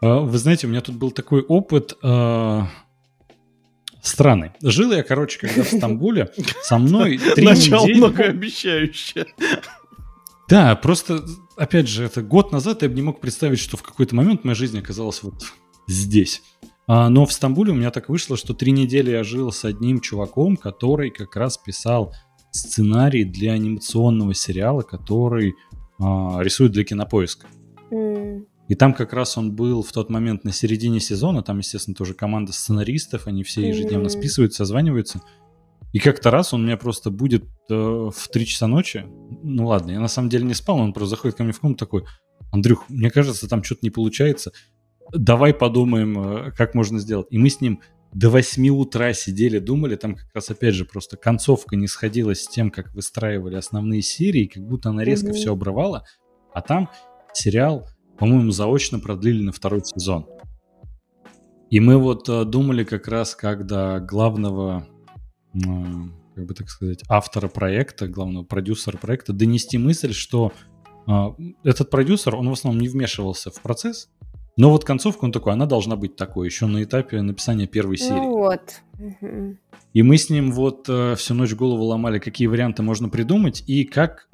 А, вы знаете, у меня тут был такой опыт э, странный. Жил я, короче, когда в Стамбуле, со мной <laughs> три Начало недели... многообещающее. Да, просто, опять же, это год назад я бы не мог представить, что в какой-то момент моя жизнь оказалась вот здесь. А, но в Стамбуле у меня так вышло, что три недели я жил с одним чуваком, который как раз писал сценарий для анимационного сериала, который а, рисует для кинопоиска. Mm. И там как раз он был в тот момент на середине сезона, там, естественно, тоже команда сценаристов, они все ежедневно списываются, созваниваются. И как-то раз он у меня просто будет э, в 3 часа ночи. Ну ладно, я на самом деле не спал, он просто заходит ко мне в комнату такой, Андрюх, мне кажется, там что-то не получается. Давай подумаем, э, как можно сделать. И мы с ним до 8 утра сидели, думали, там как раз опять же просто концовка не сходилась с тем, как выстраивали основные серии, как будто она резко mm-hmm. все обрывала. А там сериал по-моему, заочно продлили на второй сезон. И мы вот э, думали как раз, до главного, э, как бы так сказать, автора проекта, главного продюсера проекта донести мысль, что э, этот продюсер, он в основном не вмешивался в процесс, но вот концовка, он такой, она должна быть такой, еще на этапе написания первой ну серии. Ну вот. И мы с ним вот э, всю ночь голову ломали, какие варианты можно придумать и как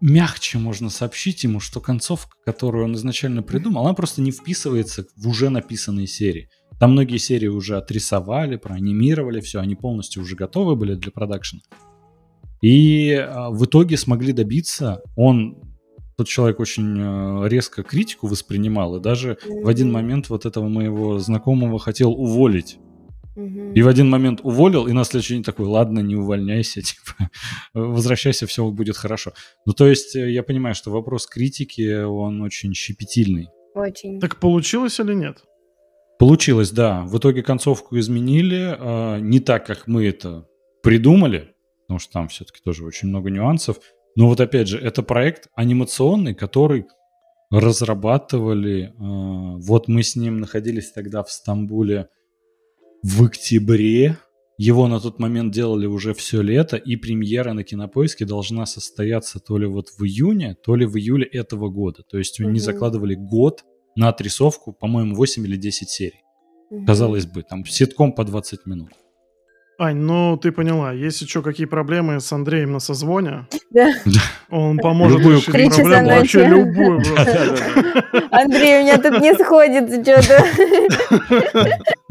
мягче можно сообщить ему, что концовка, которую он изначально придумал, она просто не вписывается в уже написанные серии. Там многие серии уже отрисовали, проанимировали, все, они полностью уже готовы были для продакшена. И а, в итоге смогли добиться, он, тот человек очень а, резко критику воспринимал, и даже в один момент вот этого моего знакомого хотел уволить. И в один момент уволил, и на следующий день такой, ладно, не увольняйся, <laughs> типа, возвращайся, все будет хорошо. Ну, то есть э, я понимаю, что вопрос критики, он очень щепетильный. Очень. Так получилось или нет? Получилось, да. В итоге концовку изменили, э, не так, как мы это придумали, потому что там все-таки тоже очень много нюансов. Но вот опять же, это проект анимационный, который разрабатывали. Э, вот мы с ним находились тогда в Стамбуле в октябре. Его на тот момент делали уже все лето, и премьера на Кинопоиске должна состояться то ли вот в июне, то ли в июле этого года. То есть они закладывали год на отрисовку, по-моему, 8 или 10 серий. Угу. Казалось бы, там сетком по 20 минут. Ань, ну ты поняла, есть еще какие проблемы с Андреем на созвоне, да. он поможет любую решить проблему, вообще любую. Андрей, у меня тут не сходится что-то.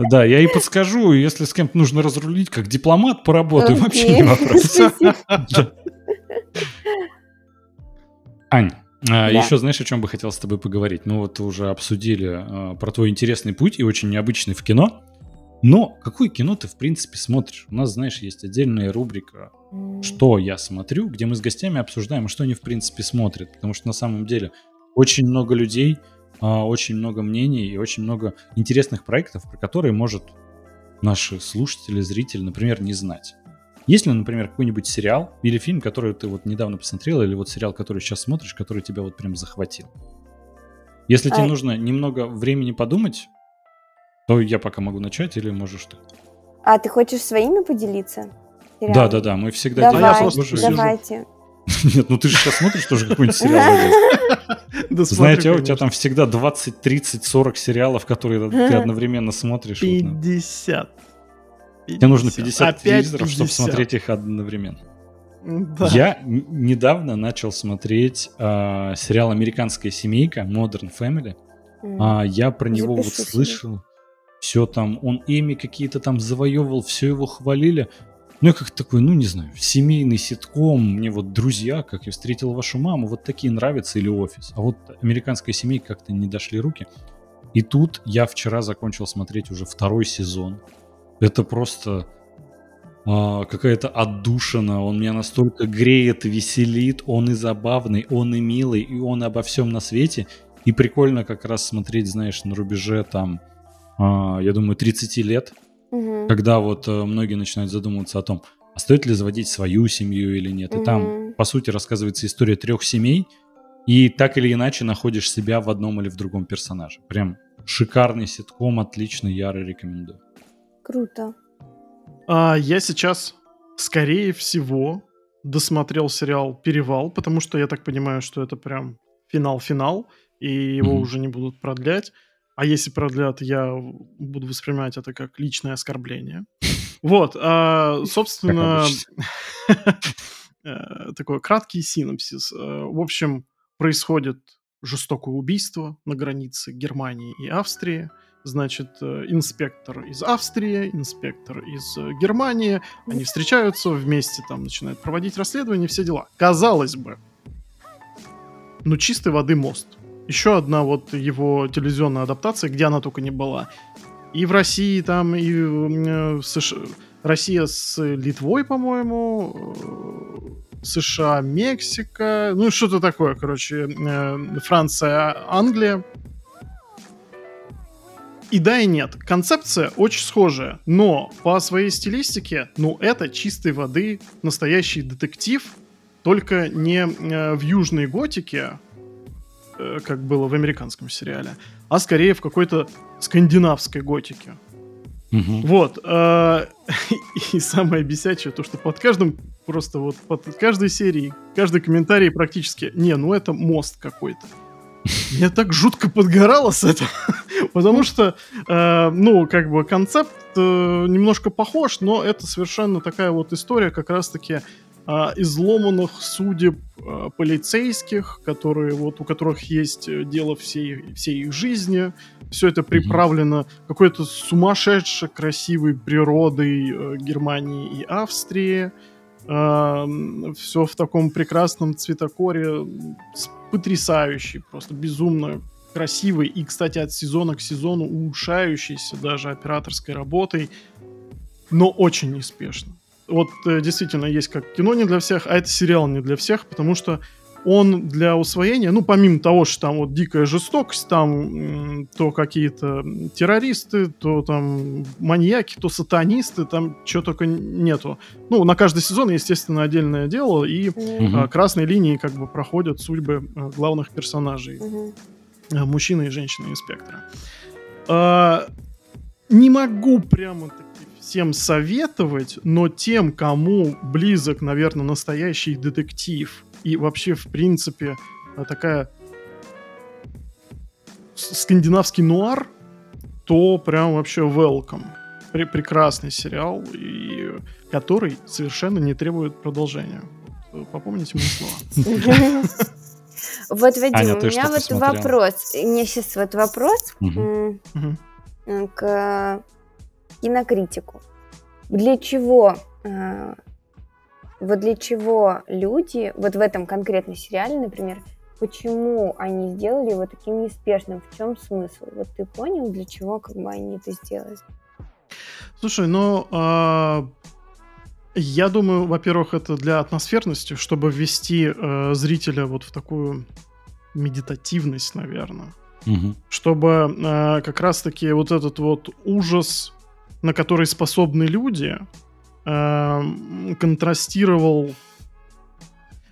Да, я и подскажу, если с кем-то нужно разрулить, как дипломат поработаю, вообще не вопрос. Ань, а, да. Еще знаешь, о чем бы хотел с тобой поговорить? Мы вот уже обсудили а, про твой интересный путь и очень необычный в кино. Но какое кино ты, в принципе, смотришь? У нас, знаешь, есть отдельная рубрика «Что я смотрю», где мы с гостями обсуждаем, что они, в принципе, смотрят. Потому что на самом деле очень много людей, а, очень много мнений и очень много интересных проектов, про которые может наши слушатели, зрители, например, не знать. Есть ли, например, какой-нибудь сериал или фильм, который ты вот недавно посмотрел, или вот сериал, который сейчас смотришь, который тебя вот прям захватил? Если а... тебе нужно немного времени подумать, то я пока могу начать, или можешь ты. А ты хочешь своими поделиться? Сериалами? Да, да, да, мы всегда Давай, делаем. Давайте. <laughs> Нет, ну ты же сейчас смотришь тоже какой-нибудь сериал. <laughs> Знаете, у тебя там всегда 20, 30, 40 сериалов, которые <laughs> ты одновременно смотришь. 50. Тебе нужно 50 телевизоров, чтобы смотреть их одновременно. Да. Я недавно начал смотреть э, сериал «Американская семейка» Modern Family. Mm. А, я про него вот слышал. Все там, он Эми какие-то там завоевывал, все его хвалили. Ну, я как такой, ну, не знаю, семейный ситком, мне вот друзья, как я встретил вашу маму, вот такие нравятся, или офис. А вот американская семейка как-то не дошли руки. И тут я вчера закончил смотреть уже второй сезон. Это просто а, какая-то отдушина. Он меня настолько греет, веселит. Он и забавный, он и милый, и он обо всем на свете. И прикольно как раз смотреть, знаешь, на рубеже там, я думаю, 30 лет, угу. когда вот а, многие начинают задумываться о том, а стоит ли заводить свою семью или нет. Угу. И там, по сути, рассказывается история трех семей, и так или иначе находишь себя в одном или в другом персонаже. Прям шикарный ситком, отличный, ярый рекомендую. Круто. А, я сейчас, скорее всего, досмотрел сериал «Перевал», потому что я так понимаю, что это прям финал-финал, и его mm-hmm. уже не будут продлять. А если продлят, я буду воспринимать это как личное оскорбление. <laughs> Вот, а, собственно, <laughs> э, такой краткий синопсис. Э, в общем, происходит жестокое убийство на границе Германии и Австрии значит, э, инспектор из Австрии, инспектор из Германии, они встречаются вместе, там начинают проводить расследование, все дела. Казалось бы, ну чистой воды мост. Еще одна вот его телевизионная адаптация, где она только не была. И в России там, и э, в США... Россия с Литвой, по-моему, США, Мексика, ну что-то такое, короче, Франция, Англия. И да, и нет. Концепция очень схожая, но по своей стилистике, ну, это чистой воды настоящий детектив, только не э, в южной готике, э, как было в американском сериале, а скорее в какой-то скандинавской готике. Угу. Вот. Э, <laughs> и самое бесячее то, что под каждым, просто вот под каждой серией, каждый комментарий практически, не, ну это мост какой-то. Я так жутко подгорало с этого, <laughs> потому что, э, ну, как бы концепт э, немножко похож, но это совершенно такая вот история как раз-таки э, изломанных судеб э, полицейских, которые вот у которых есть дело всей всей их жизни. Все это приправлено какой-то сумасшедшей красивой природой э, Германии и Австрии. э, все в таком прекрасном цветокоре, потрясающий, просто безумно красивый и, кстати, от сезона к сезону улучшающийся даже операторской работой, но очень неспешно. Вот э, действительно есть как кино не для всех, а это сериал не для всех, потому что он для усвоения, ну, помимо того, что там вот дикая жестокость, там то какие-то террористы, то там маньяки, то сатанисты, там чего только нету. Ну, на каждый сезон, естественно, отдельное дело, и а, красной линии как бы проходят судьбы а, главных персонажей. А, мужчины и женщины инспектора. А, не могу прямо таки всем советовать, но тем, кому близок, наверное, настоящий детектив – и вообще, в принципе, э, такая скандинавский нуар, то прям вообще welcome. Пр прекрасный сериал, и который совершенно не требует продолжения. Попомните мои слова. Вот, Вадим, у меня вот вопрос. Не сейчас вот вопрос к кинокритику. Для чего э, вот для чего люди, вот в этом конкретном сериале, например, почему они сделали его таким неспешным, в чем смысл? Вот ты понял, для чего как бы они это сделали? Слушай, ну, э, я думаю, во-первых, это для атмосферности, чтобы ввести э, зрителя вот в такую медитативность, наверное. Угу. Чтобы э, как раз-таки вот этот вот ужас, на который способны люди, Эм, контрастировал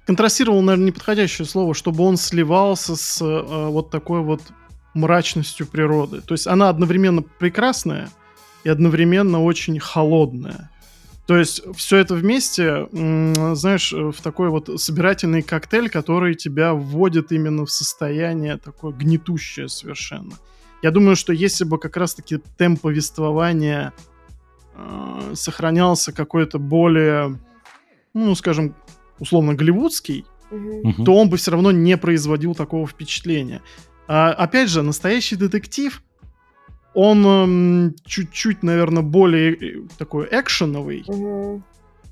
контрастировал, наверное, неподходящее слово, чтобы он сливался с э, вот такой вот мрачностью природы. То есть она одновременно прекрасная и одновременно очень холодная. То есть все это вместе, знаешь, в такой вот собирательный коктейль, который тебя вводит именно в состояние такое гнетущее совершенно. Я думаю, что если бы как раз-таки темп повествования э, сохранялся какой-то более, ну, скажем, условно голливудский, угу. то он бы все равно не производил такого впечатления. А, опять же, настоящий детектив, он эм, чуть-чуть, наверное, более э, такой экшеновый, угу.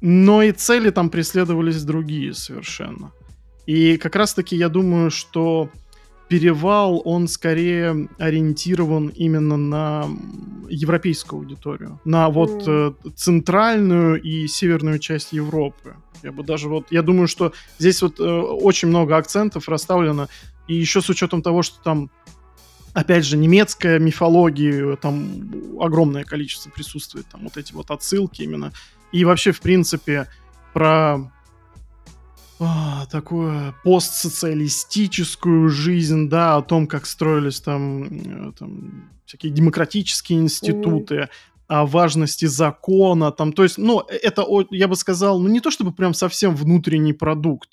но и цели там преследовались другие совершенно. И как раз-таки я думаю, что перевал, он скорее ориентирован именно на европейскую аудиторию, на вот mm. центральную и северную часть Европы. Я бы даже вот, я думаю, что здесь вот э, очень много акцентов расставлено, и еще с учетом того, что там опять же, немецкая мифология, там огромное количество присутствует, там вот эти вот отсылки именно. И вообще, в принципе, про а, такую постсоциалистическую жизнь, да, о том, как строились там, э, там всякие демократические институты, mm-hmm. о важности закона, там, то есть, ну, э, это, я бы сказал, ну, не то чтобы прям совсем внутренний продукт.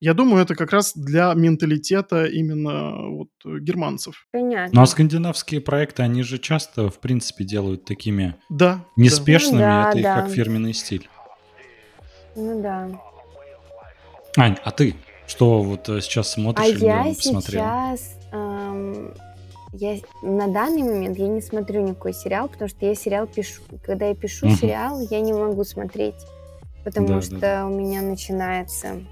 Я думаю, это как раз для менталитета именно вот германцев. Понятно. Ну а скандинавские проекты, они же часто, в принципе, делают такими да, неспешными. Да. это да, их как фирменный стиль. Ну да. Ань, а ты что вот э, сейчас смотришь? А я сейчас... Эм, я на данный момент я не смотрю никакой сериал, потому что я сериал пишу. Когда я пишу угу. сериал, я не могу смотреть, потому да, что да. у меня начинается...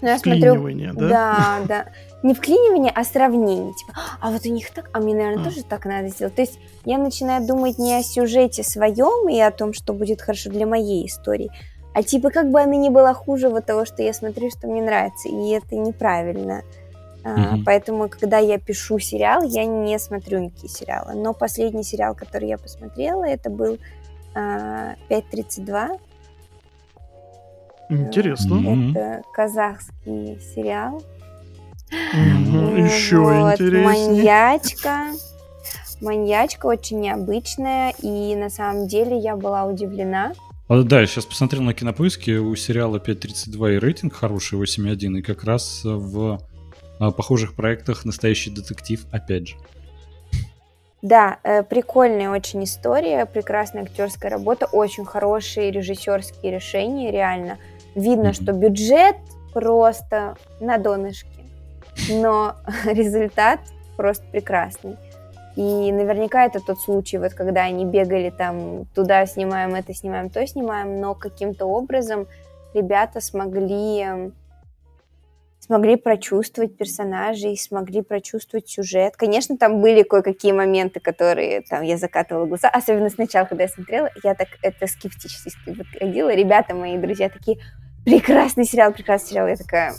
Ну, я смотрю, да? Да, да. Не вклинивание, а сравнение. Типа, а вот у них так, а мне, наверное, а. тоже так надо сделать. То есть я начинаю думать не о сюжете своем и о том, что будет хорошо для моей истории, а типа как бы она не была хуже вот того, что я смотрю, что мне нравится, и это неправильно. Mm-hmm. А, поэтому, когда я пишу сериал, я не смотрю никакие сериалы. Но последний сериал, который я посмотрела, это был а, 5.32. Интересно. Mm-hmm. Это казахский сериал. Mm-hmm. Еще вот, интереснее. Маньячка. Маньячка очень необычная, и на самом деле я была удивлена, да, я сейчас посмотрел на кинопоиске, у сериала 5.32 и рейтинг хороший, 8.1, и как раз в а, похожих проектах «Настоящий детектив» опять же. Да, э, прикольная очень история, прекрасная актерская работа, очень хорошие режиссерские решения, реально. Видно, mm-hmm. что бюджет просто на донышке, но <laughs> результат просто прекрасный. И наверняка это тот случай, вот когда они бегали там, туда снимаем, это снимаем, то снимаем, но каким-то образом ребята смогли смогли прочувствовать персонажей, смогли прочувствовать сюжет. Конечно, там были кое-какие моменты, которые там я закатывала глаза, особенно сначала, когда я смотрела, я так это скептически подходила. Ребята, мои друзья, такие, прекрасный сериал, прекрасный сериал. Я такая...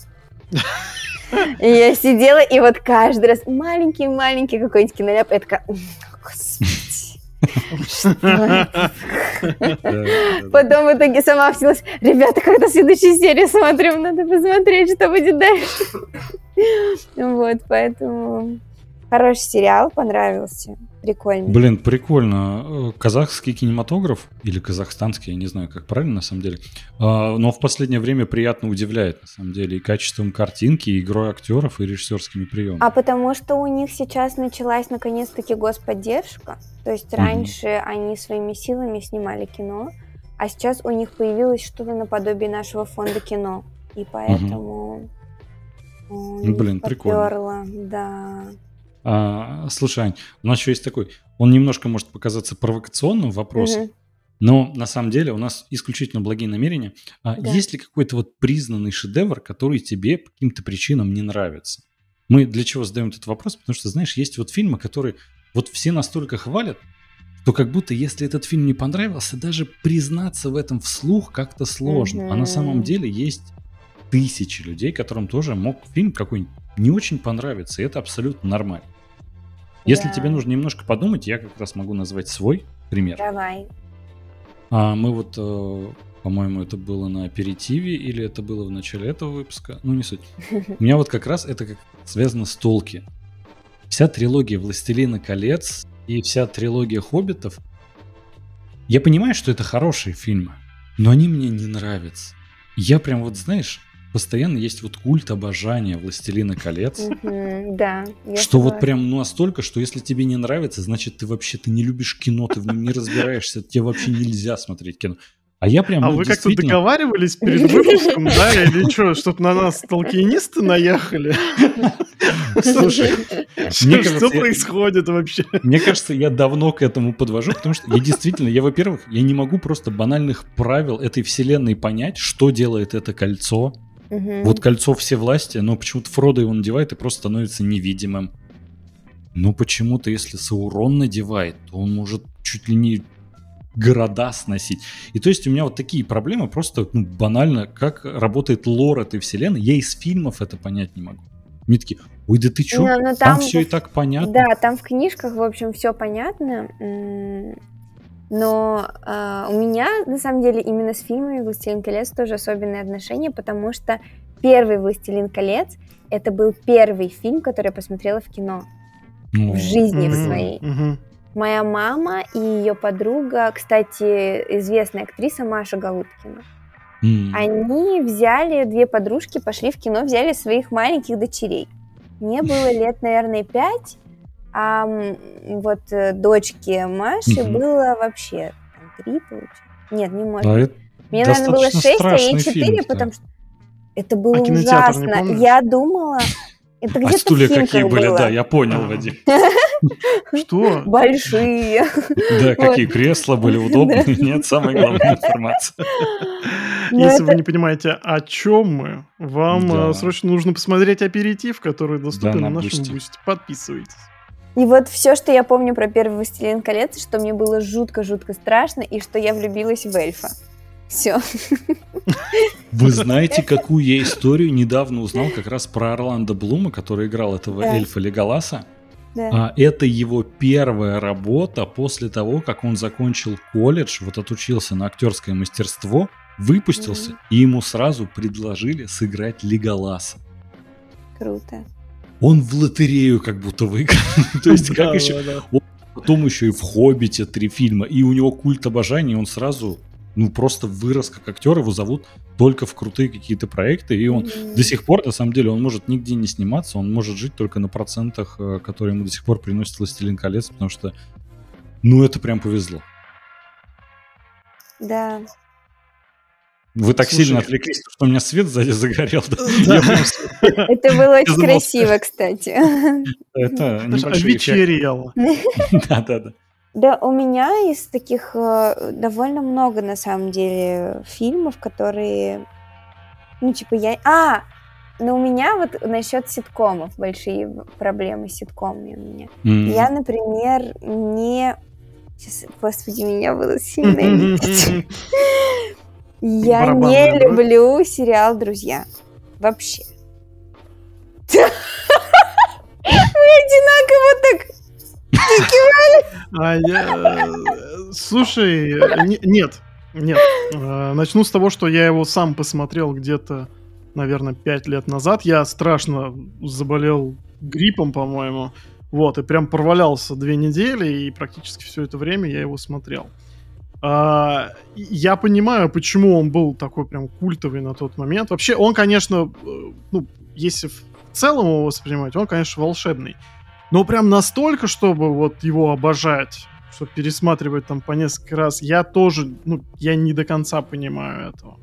И я сидела, и вот каждый раз маленький-маленький какой-нибудь киноляп, такая, господи, Потом в итоге сама вселилась. Ребята, когда следующую серию смотрим, надо посмотреть, что будет дальше. Вот, поэтому хороший сериал, понравился. Прикольно. Блин, прикольно. Э, казахский кинематограф, или казахстанский, я не знаю, как правильно на самом деле, а, но в последнее время приятно удивляет, на самом деле, и качеством картинки, и игрой актеров, и режиссерскими приемами. А потому что у них сейчас началась наконец-таки господдержка. То есть раньше mm они своими силами снимали кино, а сейчас у них появилось что-то наподобие нашего фонда кино. И поэтому... mm Блин, прикольно. Да. А, слушай, Ань, у нас еще есть такой, он немножко может показаться провокационным вопросом, угу. но на самом деле у нас исключительно благие намерения. А да. Есть ли какой-то вот признанный шедевр, который тебе по каким-то причинам не нравится? Мы для чего задаем этот вопрос? Потому что, знаешь, есть вот фильмы, которые вот все настолько хвалят, то как будто если этот фильм не понравился, даже признаться в этом вслух как-то сложно. Mm-hmm. А на самом деле есть тысячи людей, которым тоже мог фильм какой-нибудь не очень понравиться, и это абсолютно нормально. Если да. тебе нужно немножко подумать, я как раз могу назвать свой пример. Давай. А мы вот, э, по-моему, это было на аперитиве или это было в начале этого выпуска, ну не суть. <laughs> У меня вот как раз это как связано с Толки. Вся трилогия «Властелина колец» и вся трилогия «Хоббитов» я понимаю, что это хорошие фильмы, но они мне не нравятся. Я прям вот, знаешь, постоянно есть вот культ обожания «Властелина колец». да. Что вот прям настолько, что если тебе не нравится, значит, ты вообще ты не любишь кино, ты в нем не разбираешься, тебе вообще нельзя смотреть кино. А я прям... А вы как-то договаривались <laughs> перед выпуском, да, или что, чтобы на нас толкинисты наехали? <laughs> Слушай, <laughs> что происходит вообще? Мне кажется, я давно к этому подвожу, потому что я действительно, я, во-первых, я не могу просто банальных правил этой вселенной понять, что делает это кольцо, Угу. Вот кольцо все власти, но почему-то Фродо его надевает и просто становится невидимым. Но почему-то, если Саурон надевает, то он может чуть ли не города сносить. И то есть у меня вот такие проблемы просто ну, банально, как работает лор этой вселенной. Я из фильмов это понять не могу. Мне такие, ой, да ты чё, ну, там, там все и так понятно. Да, там в книжках, в общем, все понятно. Но э, у меня, на самом деле, именно с фильмами «Властелин колец» тоже особенные отношения, потому что первый «Властелин колец» — это был первый фильм, который я посмотрела в кино. Mm. В жизни mm-hmm. своей. Mm-hmm. Моя мама и ее подруга, кстати, известная актриса Маша Голубкина, mm. они взяли, две подружки пошли в кино, взяли своих маленьких дочерей. Мне было <laughs> лет, наверное, пять, а вот э, дочке Маши угу. было вообще там, три, получается. Нет, не может. Да, Мне, наверное, было шесть, а ей четыре, потому что это было а ужасно. Я думала... Это а стулья какие были, было. да, я понял, Вадим. <laughs> Что? Большие. Да, какие кресла были <laughs> удобные. Нет, самая главная информация. <laughs> Если вы не понимаете, о чем мы, вам э, срочно нужно посмотреть аперитив, который доступен на нашем бусте. Подписывайтесь. И вот все, что я помню про первый «Властелин колец», что мне было жутко-жутко страшно, и что я влюбилась в эльфа. Все. Вы знаете, какую я историю недавно узнал как раз про Орландо Блума, который играл этого да. эльфа Леголаса? Да. А, это его первая работа после того, как он закончил колледж, вот отучился на актерское мастерство, выпустился, mm-hmm. и ему сразу предложили сыграть Леголаса. Круто он в лотерею как будто выиграл. <laughs> То есть как еще... Потом еще и в «Хоббите» три фильма, и у него культ обожания, он сразу ну, просто вырос как актер, его зовут только в крутые какие-то проекты, и он mm-hmm. до сих пор, на самом деле, он может нигде не сниматься, он может жить только на процентах, э, которые ему до сих пор приносит «Властелин колец», потому что, ну, это прям повезло. Да, вы так Слушай, сильно отвлеклись, что у меня свет сзади загорел. <laughs> Это было <laughs> очень красиво, кстати. Это вечерело. <laughs> Да, да, да. Да, у меня из таких э, довольно много, на самом деле, фильмов, которые Ну, типа, я... А, но у меня вот насчет ситкомов большие проблемы с ситкомами у меня. Mm-hmm. Я, например, не... Сейчас, господи, меня было сильно Я не люблю сериал «Друзья». Вообще. Мы одинаково так а я... Слушай, нет, нет. А, начну с того, что я его сам посмотрел где-то, наверное, пять лет назад. Я страшно заболел гриппом, по-моему. Вот, и прям провалялся две недели, и практически все это время я его смотрел. А, я понимаю, почему он был такой прям культовый на тот момент. Вообще, он, конечно, э, ну, если в целом его воспринимать, он, конечно, волшебный. Но прям настолько, чтобы вот его обожать, чтобы пересматривать там по несколько раз, я тоже, ну, я не до конца понимаю этого.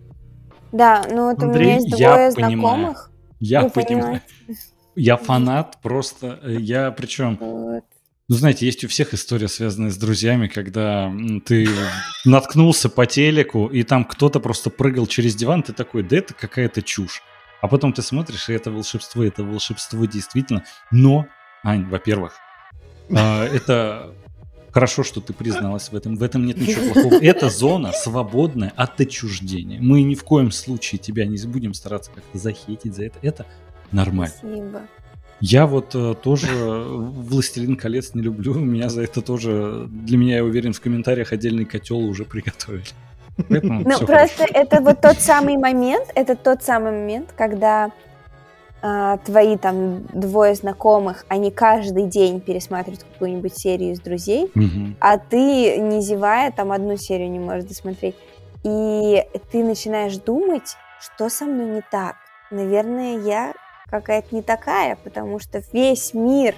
Да, ну вот Андрей, у меня есть двое знакомых. Я понимаю. Я фанат просто. Э, я причем... Вот. Ну, знаете, есть у всех история, связанная с друзьями, когда ты наткнулся по телеку, и там кто-то просто прыгал через диван, ты такой, да это какая-то чушь. А потом ты смотришь, и это волшебство, это волшебство действительно. Но, Ань, во-первых, а, это хорошо, что ты призналась в этом. В этом нет ничего плохого. Это зона свободная от отчуждения. Мы ни в коем случае тебя не будем стараться как-то захейтить за это. Это нормально. Спасибо. Я вот э, тоже «Властелин колец» не люблю. У <laughs> меня за это тоже, для меня, я уверен, в комментариях отдельный котел уже приготовили. <laughs> Поэтому ну, просто хорошо. это вот тот самый момент, это тот самый момент, когда а, твои там двое знакомых, они каждый день пересматривают какую-нибудь серию из друзей, угу. а ты, не зевая, там одну серию не можешь досмотреть. И ты начинаешь думать, что со мной не так. Наверное, я какая-то не такая, потому что весь мир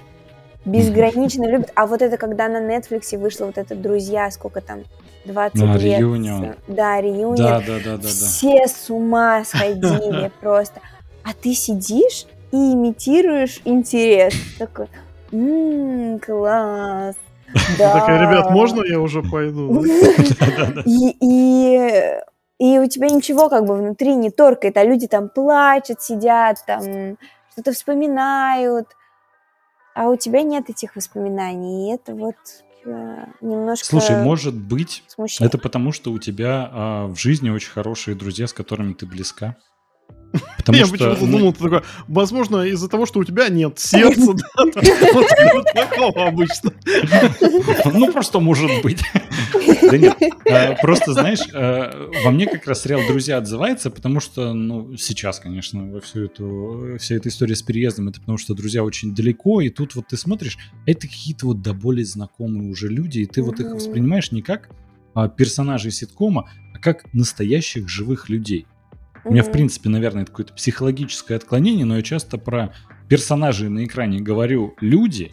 безгранично любит. А вот это, когда на Netflix вышло вот это «Друзья», сколько там, 20 а, лет. Реюнион. Да, реюнион. Да, да, да, да, Все с ума сходили <laughs> просто. А ты сидишь и имитируешь интерес. Такой, ммм, класс. Да. Такая, ребят, можно я уже пойду? <laughs> И, и, у тебя ничего как бы внутри не торкает, а люди там плачут, сидят, там что-то вспоминают, а у тебя нет этих воспоминаний, и это вот э, немножко Слушай, может быть, смущает. это потому, что у тебя а, в жизни очень хорошие друзья, с которыми ты близка? Потому я что... почему-то думал, ты такой, возможно, из-за того, что у тебя нет сердца, <laughs> да, такого обычно. Ну, просто может быть. Да нет, а, просто, знаешь, а, во мне как раз сериал «Друзья» отзывается, потому что, ну, сейчас, конечно, во всю эту, вся эта история с переездом, это потому что «Друзья» очень далеко, и тут вот ты смотришь, это какие-то вот до боли знакомые уже люди, и ты вот их воспринимаешь не как а, персонажей ситкома, а как настоящих живых людей. У меня, в принципе, наверное, это какое-то психологическое отклонение, но я часто про персонажей на экране говорю люди,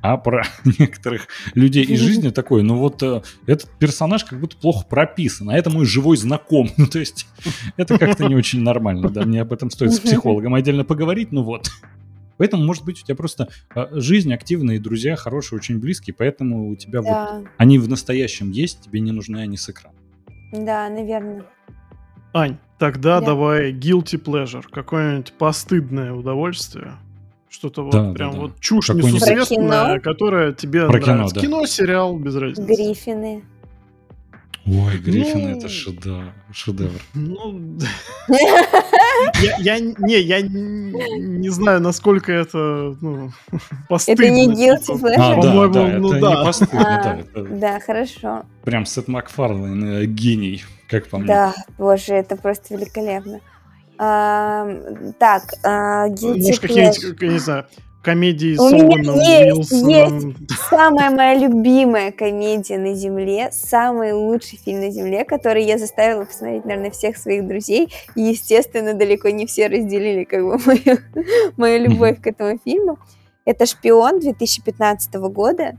а про <laughs> некоторых людей из жизни <laughs> такой, ну вот э, этот персонаж как будто плохо прописан, а это мой живой знакомый. <laughs> Ну, то есть это как-то не очень нормально, да, мне об этом стоит с психологом отдельно поговорить, ну вот. Поэтому, может быть, у тебя просто э, жизнь активная, и друзья хорошие, очень близкие, поэтому у тебя да. вот они в настоящем есть, тебе не нужны они с экрана. Да, наверное. Ань, тогда да. давай guilty pleasure, какое-нибудь постыдное удовольствие. Что-то вот да, прям да, вот чушь несусветная, которая тебе Про нравится. Кино, да. кино, сериал, без разницы. Гриффины. Ой, Гриффин ну, это шедевр. шедевр. Ну, <laughs> я, я, не, я не знаю, насколько это ну, постыдно. Это не guilty pleasure? А, да, да, ну, это да. не постыдно, а, да. Это... Да, хорошо. Прям Сет Макфарлейн э, гений, как по мне. Да, боже, это просто великолепно. А, так, а, guilty Может, какие-нибудь, я не знаю, комедии с Оуэном Уилсоном. Есть самая моя любимая комедия на Земле, самый лучший фильм на Земле, который я заставила посмотреть, наверное, всех своих друзей. И, естественно, далеко не все разделили как бы <laughs> мою, мою любовь к этому фильму. Это «Шпион» 2015 года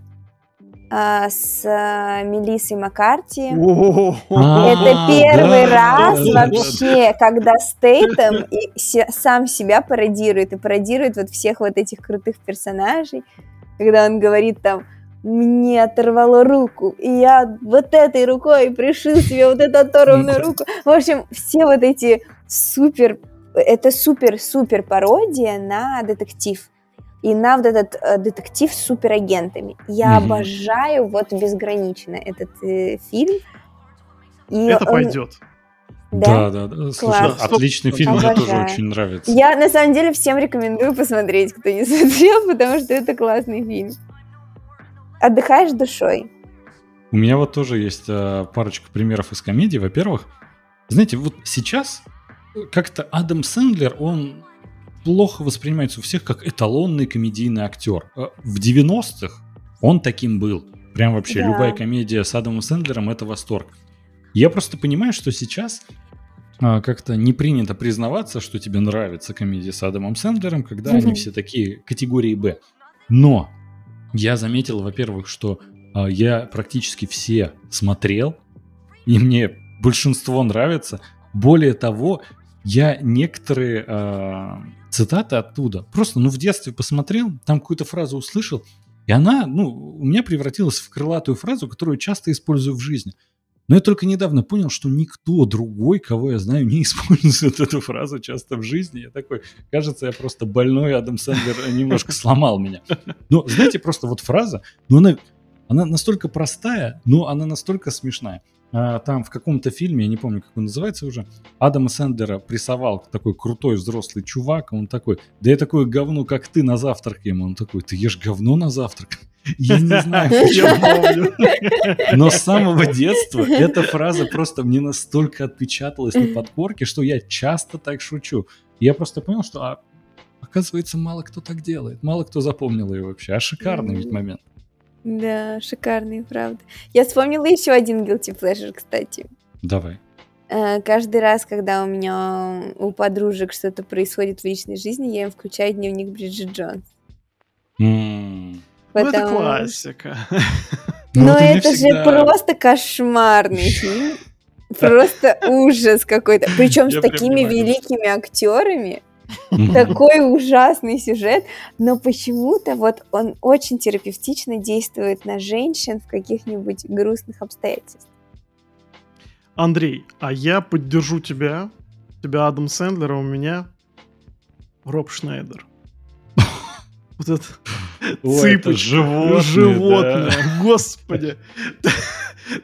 а, с а, Мелиссой Маккарти. Это первый раз вообще, когда Стейтем сам себя пародирует и пародирует вот всех вот этих крутых персонажей, когда он говорит там мне оторвало руку, и я вот этой рукой пришил себе вот эту оторванную руку. В общем, все вот эти супер, это супер-супер пародия на детектив. И на вот этот э, детектив с суперагентами. Я mm обожаю вот безгранично этот э, фильм. И это он... пойдет. Да, да, да. Слушай, Класс. отличный фильм, Обожаю. мне тоже очень нравится. Я на самом деле всем рекомендую посмотреть, кто не <laughs> смотрел, потому что это классный фильм. Отдыхаешь душой. У меня вот тоже есть э, парочка примеров из комедий. Во-первых, знаете, вот сейчас как-то Адам Сэндлер, он плохо воспринимается у всех как эталонный комедийный актер. Э, в 90-х он таким был. Прям вообще да. любая комедия с Адамом Сэндлером это восторг. Я просто понимаю, что сейчас а, как-то не принято признаваться, что тебе нравится комедия с Адамом Сэндлером, когда mm-hmm. они все такие категории Б. Но я заметил, во-первых, что а, я практически все смотрел, и мне большинство нравится. Более того, я некоторые э, цитаты оттуда просто, ну, в детстве посмотрел, там какую-то фразу услышал, и она, ну, у меня превратилась в крылатую фразу, которую часто использую в жизни. Но я только недавно понял, что никто другой, кого я знаю, не <laughs> использует эту фразу часто в жизни. Я такой, кажется, я просто больной, Адам Сэндлер немножко сломал меня. Но, знаете, просто вот фраза, ну она, она настолько простая, но она настолько смешная. А, там в каком-то фильме, я не помню, как он называется уже, Адама Сэндлера прессовал такой крутой взрослый чувак, он такой, да я такое говно, как ты, на завтрак ем. Он такой, ты ешь говно на завтрак? <laughs> Я не знаю, я помню. Но с самого детства эта фраза просто мне настолько отпечаталась на подкорке, что я часто так шучу. Я просто понял, что а, оказывается мало кто так делает, мало кто запомнил ее вообще. А шикарный ведь момент. Да, шикарный, правда. Я вспомнила еще один guilty pleasure, кстати. Давай. Э, каждый раз, когда у меня у подружек что-то происходит в личной жизни, я им включаю дневник Бриджит Джонс. Mm. Потому... Ну, это классика. Ну, Но это же просто кошмарный фильм. Просто ужас какой-то. Причем с такими великими актерами. Такой ужасный сюжет, но почему-то вот он очень терапевтично действует на женщин в каких-нибудь грустных обстоятельствах. Андрей, а я поддержу тебя. Тебя Адам Сэндлер, а у меня Роб Шнайдер. <laughs> Вот это цыпочка, животное, господи.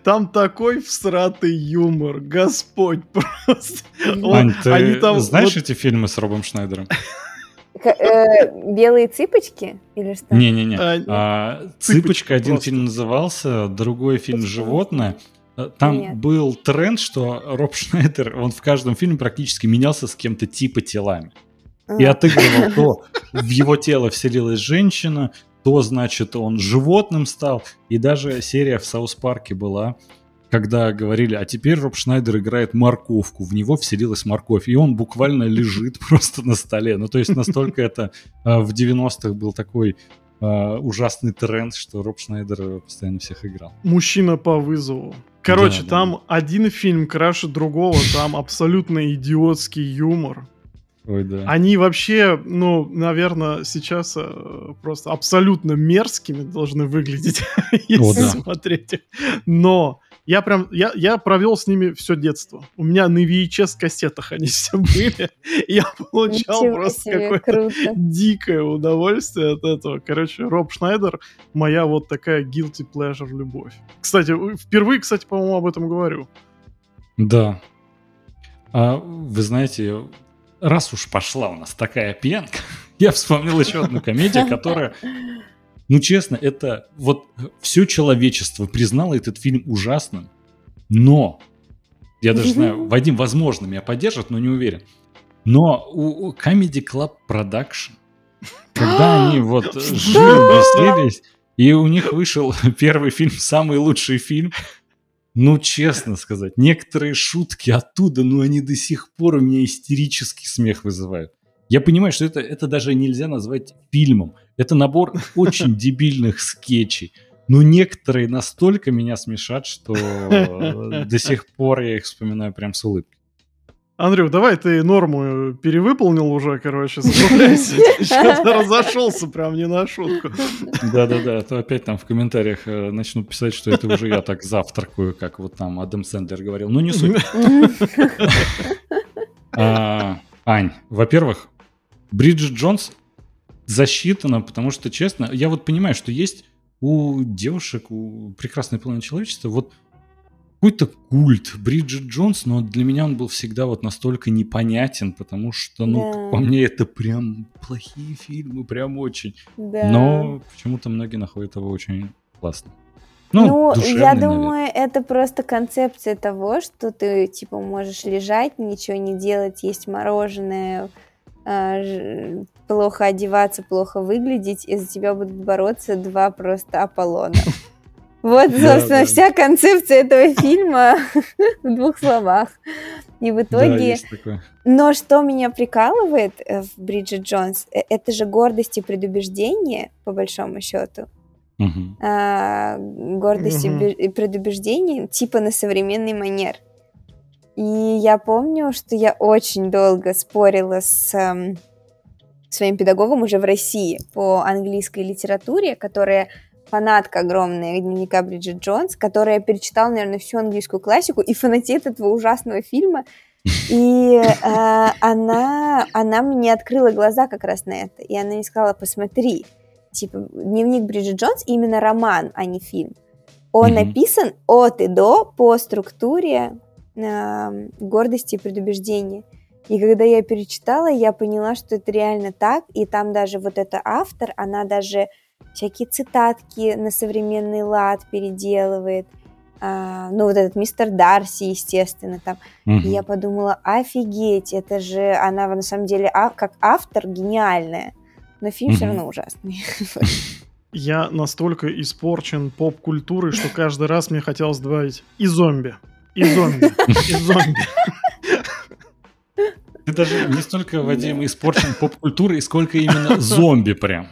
Там такой всратый юмор, Господь <laughs> просто. Ань, ты Они там, знаешь вот... эти фильмы с Робом Шнайдером? Э, Белые цыпочки или что? Не-не-не. А, а, цыпочка один просто. фильм назывался, другой фильм «Животное». Э, там Нет. был тренд, что Роб Шнайдер, он в каждом фильме практически менялся с кем-то типа телами. И отыгрывал то в его тело вселилась женщина, то, значит, он животным стал. И даже серия в South Park е была, когда говорили, а теперь Роб Шнайдер играет морковку, в него вселилась морковь, и он буквально лежит <laughs> просто на столе. Ну, то есть настолько это а, в 90-х был такой а, ужасный тренд, что Роб Шнайдер постоянно всех играл. Мужчина по вызову. Короче, да, там да. один фильм краше другого, там абсолютно идиотский юмор. Ой, да. Они вообще, ну, наверное, сейчас э, просто абсолютно мерзкими должны выглядеть, <laughs> если да. смотреть. Но я прям, я, я провел с ними все детство. У меня на VHS-кассетах они все <laughs> были. Я получал Ничего просто какое-то дикое удовольствие от этого. Короче, Роб Шнайдер моя вот такая guilty pleasure любовь. Кстати, впервые, кстати, по-моему, об этом говорю. Да. А, вы знаете, раз уж пошла у нас такая пьянка, <laughs> я вспомнил еще одну комедию, которая, ну честно, это вот все человечество признало этот фильм ужасным, но, я даже знаю, Вадим, возможно, меня поддержит, но не уверен, но у Comedy Club Production, когда они вот жили, беседились, и у них вышел <laughs> первый фильм, самый лучший фильм, ну, честно сказать, некоторые шутки оттуда, ну, они до сих пор у меня истерический смех вызывают. Я понимаю, что это, это даже нельзя назвать фильмом. Это набор очень <laughs> дебильных скетчей. Но некоторые настолько меня смешат, что <laughs> до сих пор я их вспоминаю прям с улыбкой. Андрюх, давай ты норму перевыполнил уже, короче. <laughs> Что-то разошелся прям не на шутку. Да-да-да, а то опять там в комментариях э, начнут писать, что это уже я так завтракаю, как вот там Адам Сэндлер говорил. Ну, не суть. <laughs> А, Ань, во-первых, Бриджит Джонс засчитана, потому что, честно, я вот понимаю, что есть у девушек, у прекрасной половины человечества, вот какой-то культ Бриджит Джонс, но для меня он был всегда вот настолько непонятен, потому что, ну, да. по мне, это прям плохие фильмы, прям очень. Да. Но почему-то многие находят его очень классно. Ну, ну я думаю, наверное. это просто концепция того, что ты, типа, можешь лежать, ничего не делать, есть мороженое, э, плохо одеваться, плохо выглядеть, и за тебя будут бороться два просто Аполлона. <laughs> Вот, собственно, вся концепция этого фильма <laughs> в двух словах. И в итоге... Но что меня прикалывает э, в Бриджит Джонс, э, это же гордость и предубеждение, по большому счету. А, гордость uh-huh. и предубеждение, типа на современный манер. И я помню, что я очень долго спорила с эм, своим педагогом уже в России по английской литературе, которая фанатка огромная дневника Бриджит Джонс, которая перечитала, наверное, всю английскую классику и фанатеет этого ужасного фильма. И э, она, она мне открыла глаза как раз на это. И она мне сказала, посмотри, типа, дневник Бриджит Джонс именно роман, а не фильм. Он mm-hmm. написан от и до по структуре э, гордости и предубеждения. И когда я перечитала, я поняла, что это реально так. И там даже вот эта автор, она даже всякие цитатки на современный лад переделывает. А, ну, вот этот мистер Дарси, естественно, там. Угу. И я подумала, офигеть, это же она на самом деле а, как автор гениальная. Но фильм угу. все равно ужасный. <laughs> Я настолько испорчен поп-культурой, что каждый раз мне хотелось добавить и зомби, и зомби, и зомби. Ты даже не столько, Вадим, испорчен поп-культурой, сколько именно зомби прям.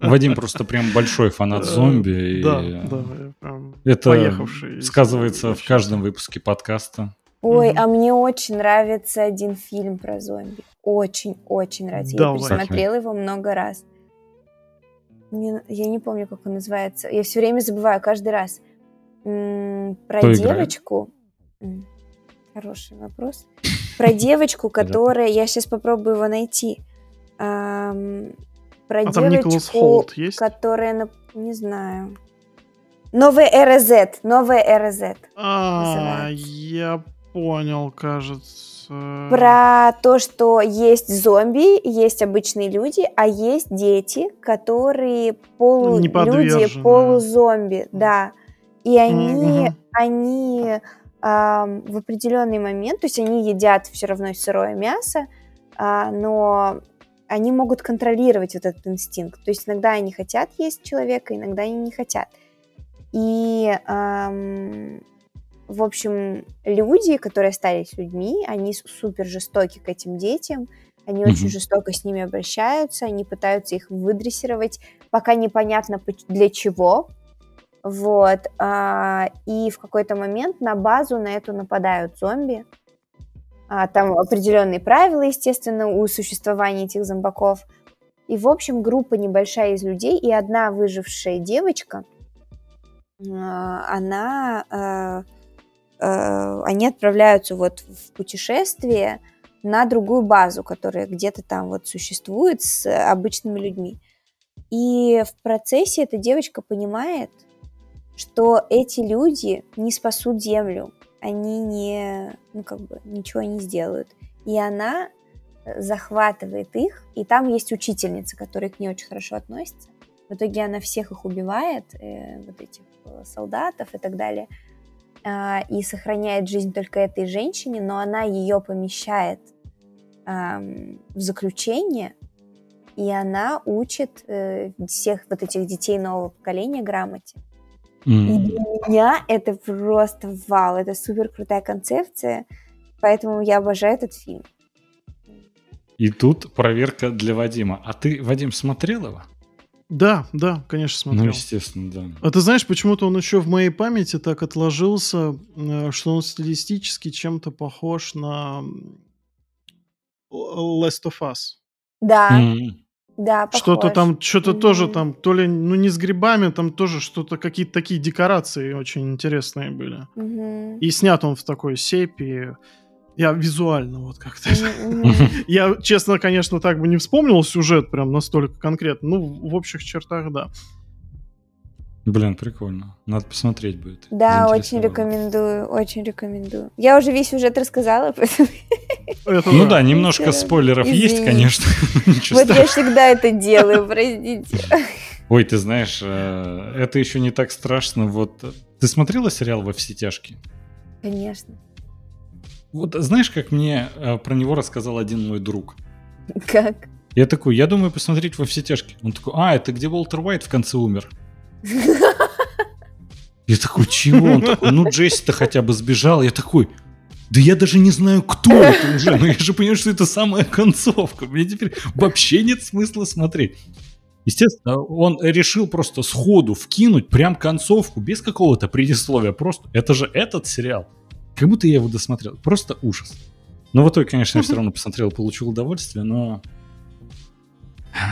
Вадим просто прям большой фанат зомби. Да, да. Это сказывается в каждом выпуске подкаста. Ой, а мне очень нравится один фильм про зомби. Очень-очень нравится. Я пересмотрела его много раз. я не помню, как он называется. Я все время забываю, каждый раз. про девочку. Хороший вопрос. Про девочку, которая... Я сейчас попробую его найти про а девочку, которая, не знаю, новая эра Z, новая эра Z. А, я понял, кажется. Про то, что есть зомби, есть обычные люди, а есть дети, которые полулюди, полузомби, да. И они, mm-hmm. они э, в определенный момент, то есть они едят все равно сырое мясо, э, но они могут контролировать вот этот инстинкт. То есть иногда они хотят есть человека, иногда они не хотят. И, эм, в общем, люди, которые остались людьми, они супер жестоки к этим детям, они mm-hmm. очень жестоко с ними обращаются, они пытаются их выдрессировать, пока непонятно для чего. Вот. А, и в какой-то момент на базу на эту нападают зомби. А, там определенные правила, естественно, у существования этих зомбаков. И, в общем, группа небольшая из людей, и одна выжившая девочка, а, она, а, они отправляются вот в путешествие на другую базу, которая где-то там вот существует с обычными людьми. И в процессе эта девочка понимает, что эти люди не спасут Землю, они не, ну, как бы, ничего не сделают. И она э, захватывает их, и там есть учительница, которая к ней очень хорошо относится. В итоге она всех их убивает, э, вот этих э, солдатов и так далее, э, и сохраняет жизнь только этой женщине, но она ее помещает в заключение, и она учит всех вот этих детей нового поколения грамоте. Mm. И для меня это просто вау, это супер крутая концепция, поэтому я обожаю этот фильм. И тут проверка для Вадима. А ты, Вадим, смотрел его? Да, да, конечно, смотрел. Ну, естественно, да. А ты знаешь, почему-то он еще в моей памяти так отложился, э, что он стилистически чем-то похож на Last of Us. Да. Mm. Да, Что-то там, что-то тоже там, то ли, ну не с грибами, там тоже что-то, какие-то такие декорации очень интересные были. Мгм. И снят он в такой сепии. Я визуально вот как-то. <laughs> Я, честно, конечно, так бы не вспомнил сюжет прям настолько конкретно. Ну, в общих чертах, да. Блин, прикольно. Надо посмотреть будет. Да, очень рекомендую, очень рекомендую. Я уже весь сюжет рассказала, <laughs> поэтому... Это ну да, немножко спойлеров есть, конечно. <laughs> вот я всегда это делаю, простите. <laughs> Ой, ты знаешь, э, это еще не так страшно. Вот ты смотрела сериал «Во все тяжкие»? Конечно. Вот знаешь, как мне э, про него рассказал один мой друг? Как? Я такой, я думаю посмотреть «Во все тяжкие». Он такой, а, это где Уолтер Уайт в конце умер? Я такой, чего? Он такой, ну Джесси-то хотя бы сбежал. Я такой, да я даже не знаю, кто это уже, но я же понимаю, что это самая концовка. Мне теперь вообще нет смысла смотреть. Естественно, он решил просто сходу вкинуть прям концовку, без какого-то предисловия. Просто, это же этот сериал. Как будто я его досмотрел. Просто ужас. Но в итоге, конечно, я все равно посмотрел, получил удовольствие, но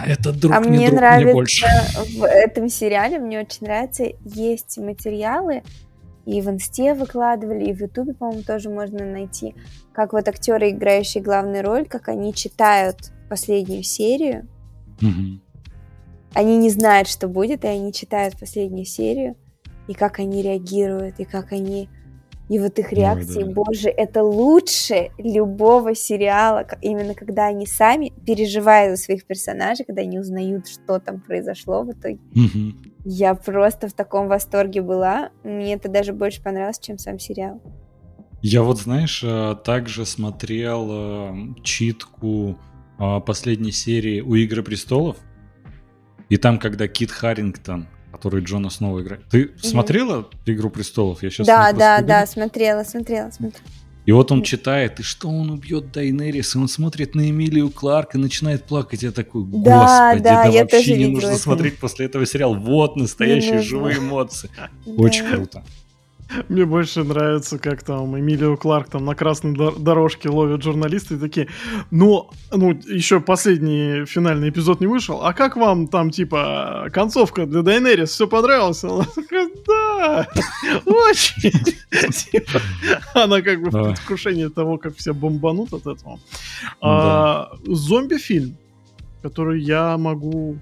это друг а не мне друг, нравится мне больше. в этом сериале, мне очень нравится, есть материалы, и в инсте выкладывали, и в ютубе, по-моему, тоже можно найти, как вот актеры, играющие главную роль, как они читают последнюю серию. Угу. Они не знают, что будет, и они читают последнюю серию, и как они реагируют, и как они и вот их реакции, Ой, да. боже, это лучше любого сериала, именно когда они сами переживают за своих персонажей, когда они узнают, что там произошло в итоге. Угу. Я просто в таком восторге была. Мне это даже больше понравилось, чем сам сериал. Я вот, знаешь, э, также смотрел э, читку э, последней серии у Игры престолов. И там, когда Кит Харрингтон который Джона Сноу играет. Ты mm-hmm. смотрела «Игру престолов»? Я сейчас да, да, да, смотрела, смотрела, смотрела. И вот он читает, и что он убьет Дайнерис, и он смотрит на Эмилию Кларк и начинает плакать. Я такой, господи, да, да, да вообще не нужно смотреть после этого сериала. Вот настоящие живые эмоции. <laughs> Очень круто. Мне больше нравится, как там Эмилио Кларк там на красной дорожке ловят журналисты и такие, ну, ну, еще последний финальный эпизод не вышел, а как вам там, типа, концовка для Дайнерис, все понравилось? Она такая, да, очень. Типа, она как бы в предвкушении того, как все бомбанут от этого. А, зомби-фильм, который я могу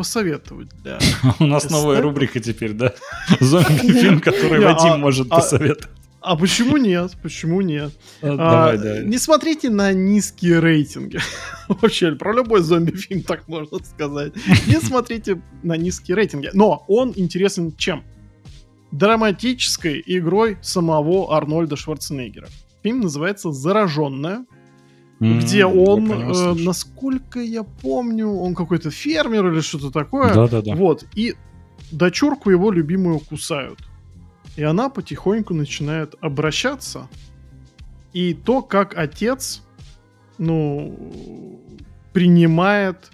посоветовать для... <laughs> У нас новая рубрика теперь, да? <laughs> Зомби-фильм, <laughs> который Вадим а, может а, посоветовать. А почему нет? Почему нет? А, давай, давай. Не смотрите на низкие рейтинги. Вообще, про любой зомби-фильм так можно сказать. Не смотрите на низкие рейтинги. Но он интересен чем? Драматической игрой самого Арнольда Шварценеггера. Фильм называется «Зараженная» где он, э, насколько я помню, он какой-то фермер или что-то такое. Да-да-да. Вот, и дочурку его любимую кусают. И она потихоньку начинает обращаться. И то, как отец, ну, принимает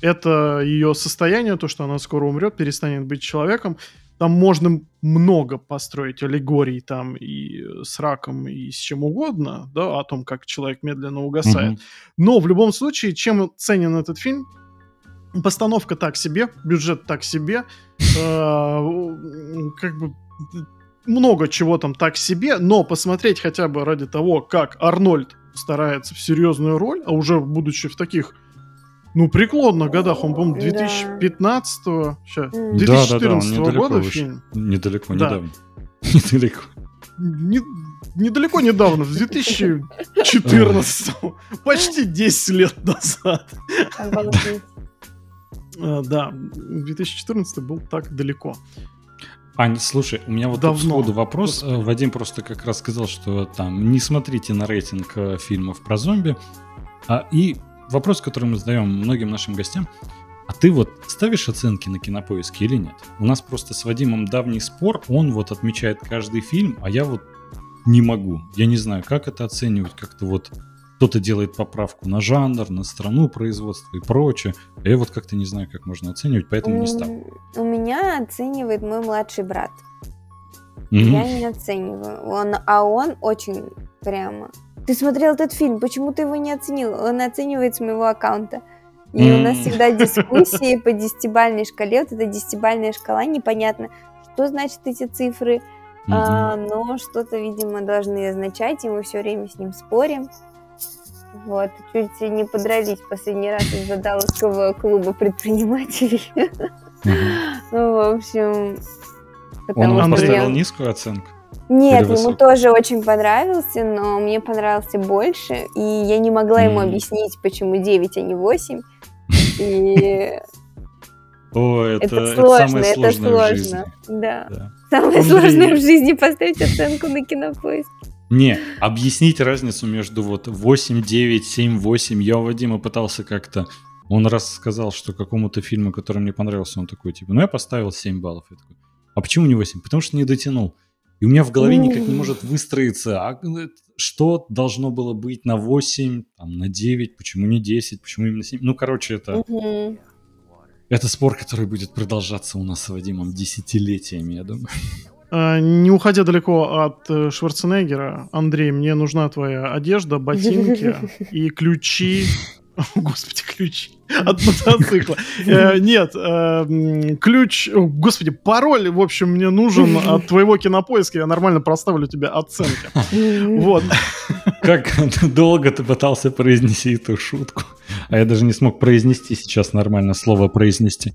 это ее состояние, то, что она скоро умрет, перестанет быть человеком, там можно много построить аллегорий там и с раком, и с чем угодно, да, о том, как человек медленно угасает. Mm-hmm. Но в любом случае, чем ценен этот фильм? Постановка так себе, бюджет так себе, э, как бы много чего там так себе, но посмотреть хотя бы ради того, как Арнольд старается в серьезную роль, а уже будучи в таких ну, преклонных годах. Он, по-моему, 2015-го, сейчас, 2014 да, да, года фильм. Недалеко, да. недавно. <laughs> Недалеко. Не, недалеко недавно, в 2014 <laughs> почти 10 лет назад. А, да, 2014 был так далеко. Ань, слушай, у меня вот Давно. сходу вопрос. Господи. Вадим просто как раз сказал, что там не смотрите на рейтинг э, фильмов про зомби. А, и вопрос, который мы задаем многим нашим гостям. А ты вот ставишь оценки на кинопоиске или нет? У нас просто с Вадимом давний спор, он вот отмечает каждый фильм, а я вот не могу. Я не знаю, как это оценивать, как-то вот кто-то делает поправку на жанр, на страну производства и прочее. А я вот как-то не знаю, как можно оценивать, поэтому не стал. У меня оценивает мой младший брат. Mm-hmm. Я не оцениваю. Он, а он очень прямо ты смотрел этот фильм, почему ты его не оценил? Он оценивает с моего аккаунта. И mm. у нас всегда дискуссии по десятибальной шкале. Вот эта десятибальная шкала, непонятно, что значит эти цифры, а, но что-то, видимо, должны означать, и мы все время с ним спорим. Вот, чуть не подрались последний раз из-за Далласского клуба предпринимателей. В общем... Он вам поставил низкую оценку? Нет, ему тоже очень понравился, но мне понравился больше, и я не могла ему объяснить, почему 9, а не 8. <laughs> И О, это, это сложно, это, это сложно. Да. да. Самое Андрей... сложное в жизни поставить оценку на кинопоиск. Не, объяснить разницу между вот 8, 9, 7, 8. Я у Вадима пытался как-то... Он раз сказал, что какому-то фильму, который мне понравился, он такой, типа, ну я поставил 7 баллов. Я такой, а почему не 8? Потому что не дотянул. И у меня в голове никак не может выстроиться, а э, что должно было быть на 8, там, на 9, почему не 10, почему именно 7. Ну, короче, это... Это спор, который будет продолжаться у нас с Вадимом десятилетиями, я думаю. А, не уходя далеко от э, Шварценеггера, Андрей, мне нужна твоя одежда, ботинки <laughs> и ключи <laughs> Господи, ключ от мотоцикла. Э, нет, э, ключ, господи, пароль, в общем, мне нужен <laughs> от твоего кинопоиска, я нормально проставлю тебе оценки. Вот. Как долго ты пытался произнести эту шутку, а я даже не смог произнести сейчас нормально слово произнести.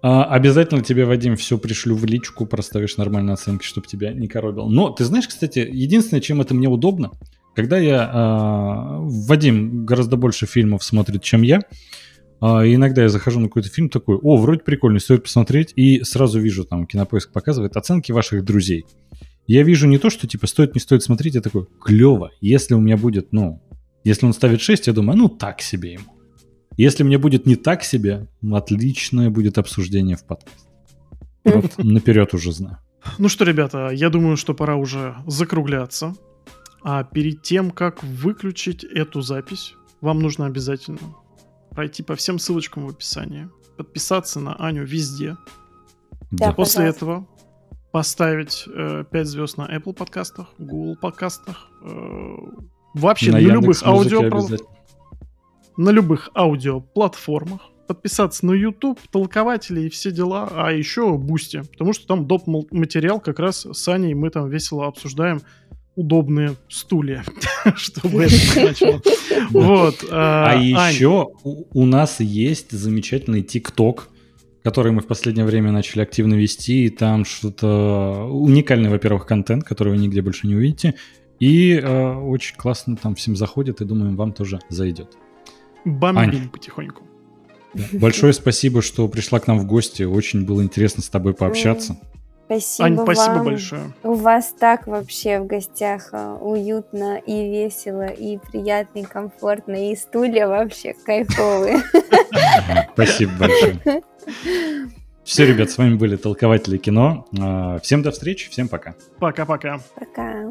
А, обязательно тебе, Вадим, все пришлю в личку, проставишь нормальные оценки, чтобы тебя не коробил. Но ты знаешь, кстати, единственное, чем это мне удобно, когда я... Э, Вадим гораздо больше фильмов смотрит, чем я. Э, иногда я захожу на какой-то фильм такой, о, вроде прикольный, стоит посмотреть. И сразу вижу, там, Кинопоиск показывает оценки ваших друзей. Я вижу не то, что, типа, стоит, не стоит смотреть, я такой, клево. Если у меня будет, ну, если он ставит 6, я думаю, ну, так себе ему. Если мне будет не так себе, отличное будет обсуждение в подкасте. Вот <laughs> наперед уже знаю. Ну что, ребята, я думаю, что пора уже закругляться. А перед тем, как выключить эту запись, вам нужно обязательно пройти по всем ссылочкам в описании, подписаться на Аню везде. Да, После пожалуйста. этого поставить э, 5 звезд на Apple подкастах, Google подкастах, э, вообще на, на любых аудио на любых аудиоплатформах, подписаться на YouTube, толкователи и все дела, а еще Boosty, потому что там доп. материал как раз с Аней мы там весело обсуждаем удобные стулья, <laughs> чтобы это значило. <laughs> Вот. А, а еще у нас есть замечательный ТикТок, который мы в последнее время начали активно вести, и там что-то уникальный, во-первых, контент, который вы нигде больше не увидите, и э, очень классно там всем заходит, и думаем, вам тоже зайдет. Бомбим потихоньку. Большое спасибо, что пришла к нам в гости. Очень было интересно с тобой пообщаться. Спасибо Ань, спасибо вам. большое. У вас так вообще в гостях а, уютно и весело, и приятно, и комфортно, и стулья вообще кайфовые. <laughs> Спасибо большое. Все, ребят, с вами были толкователи кино. А, всем до встречи, всем пока. Пока-пока. Пока.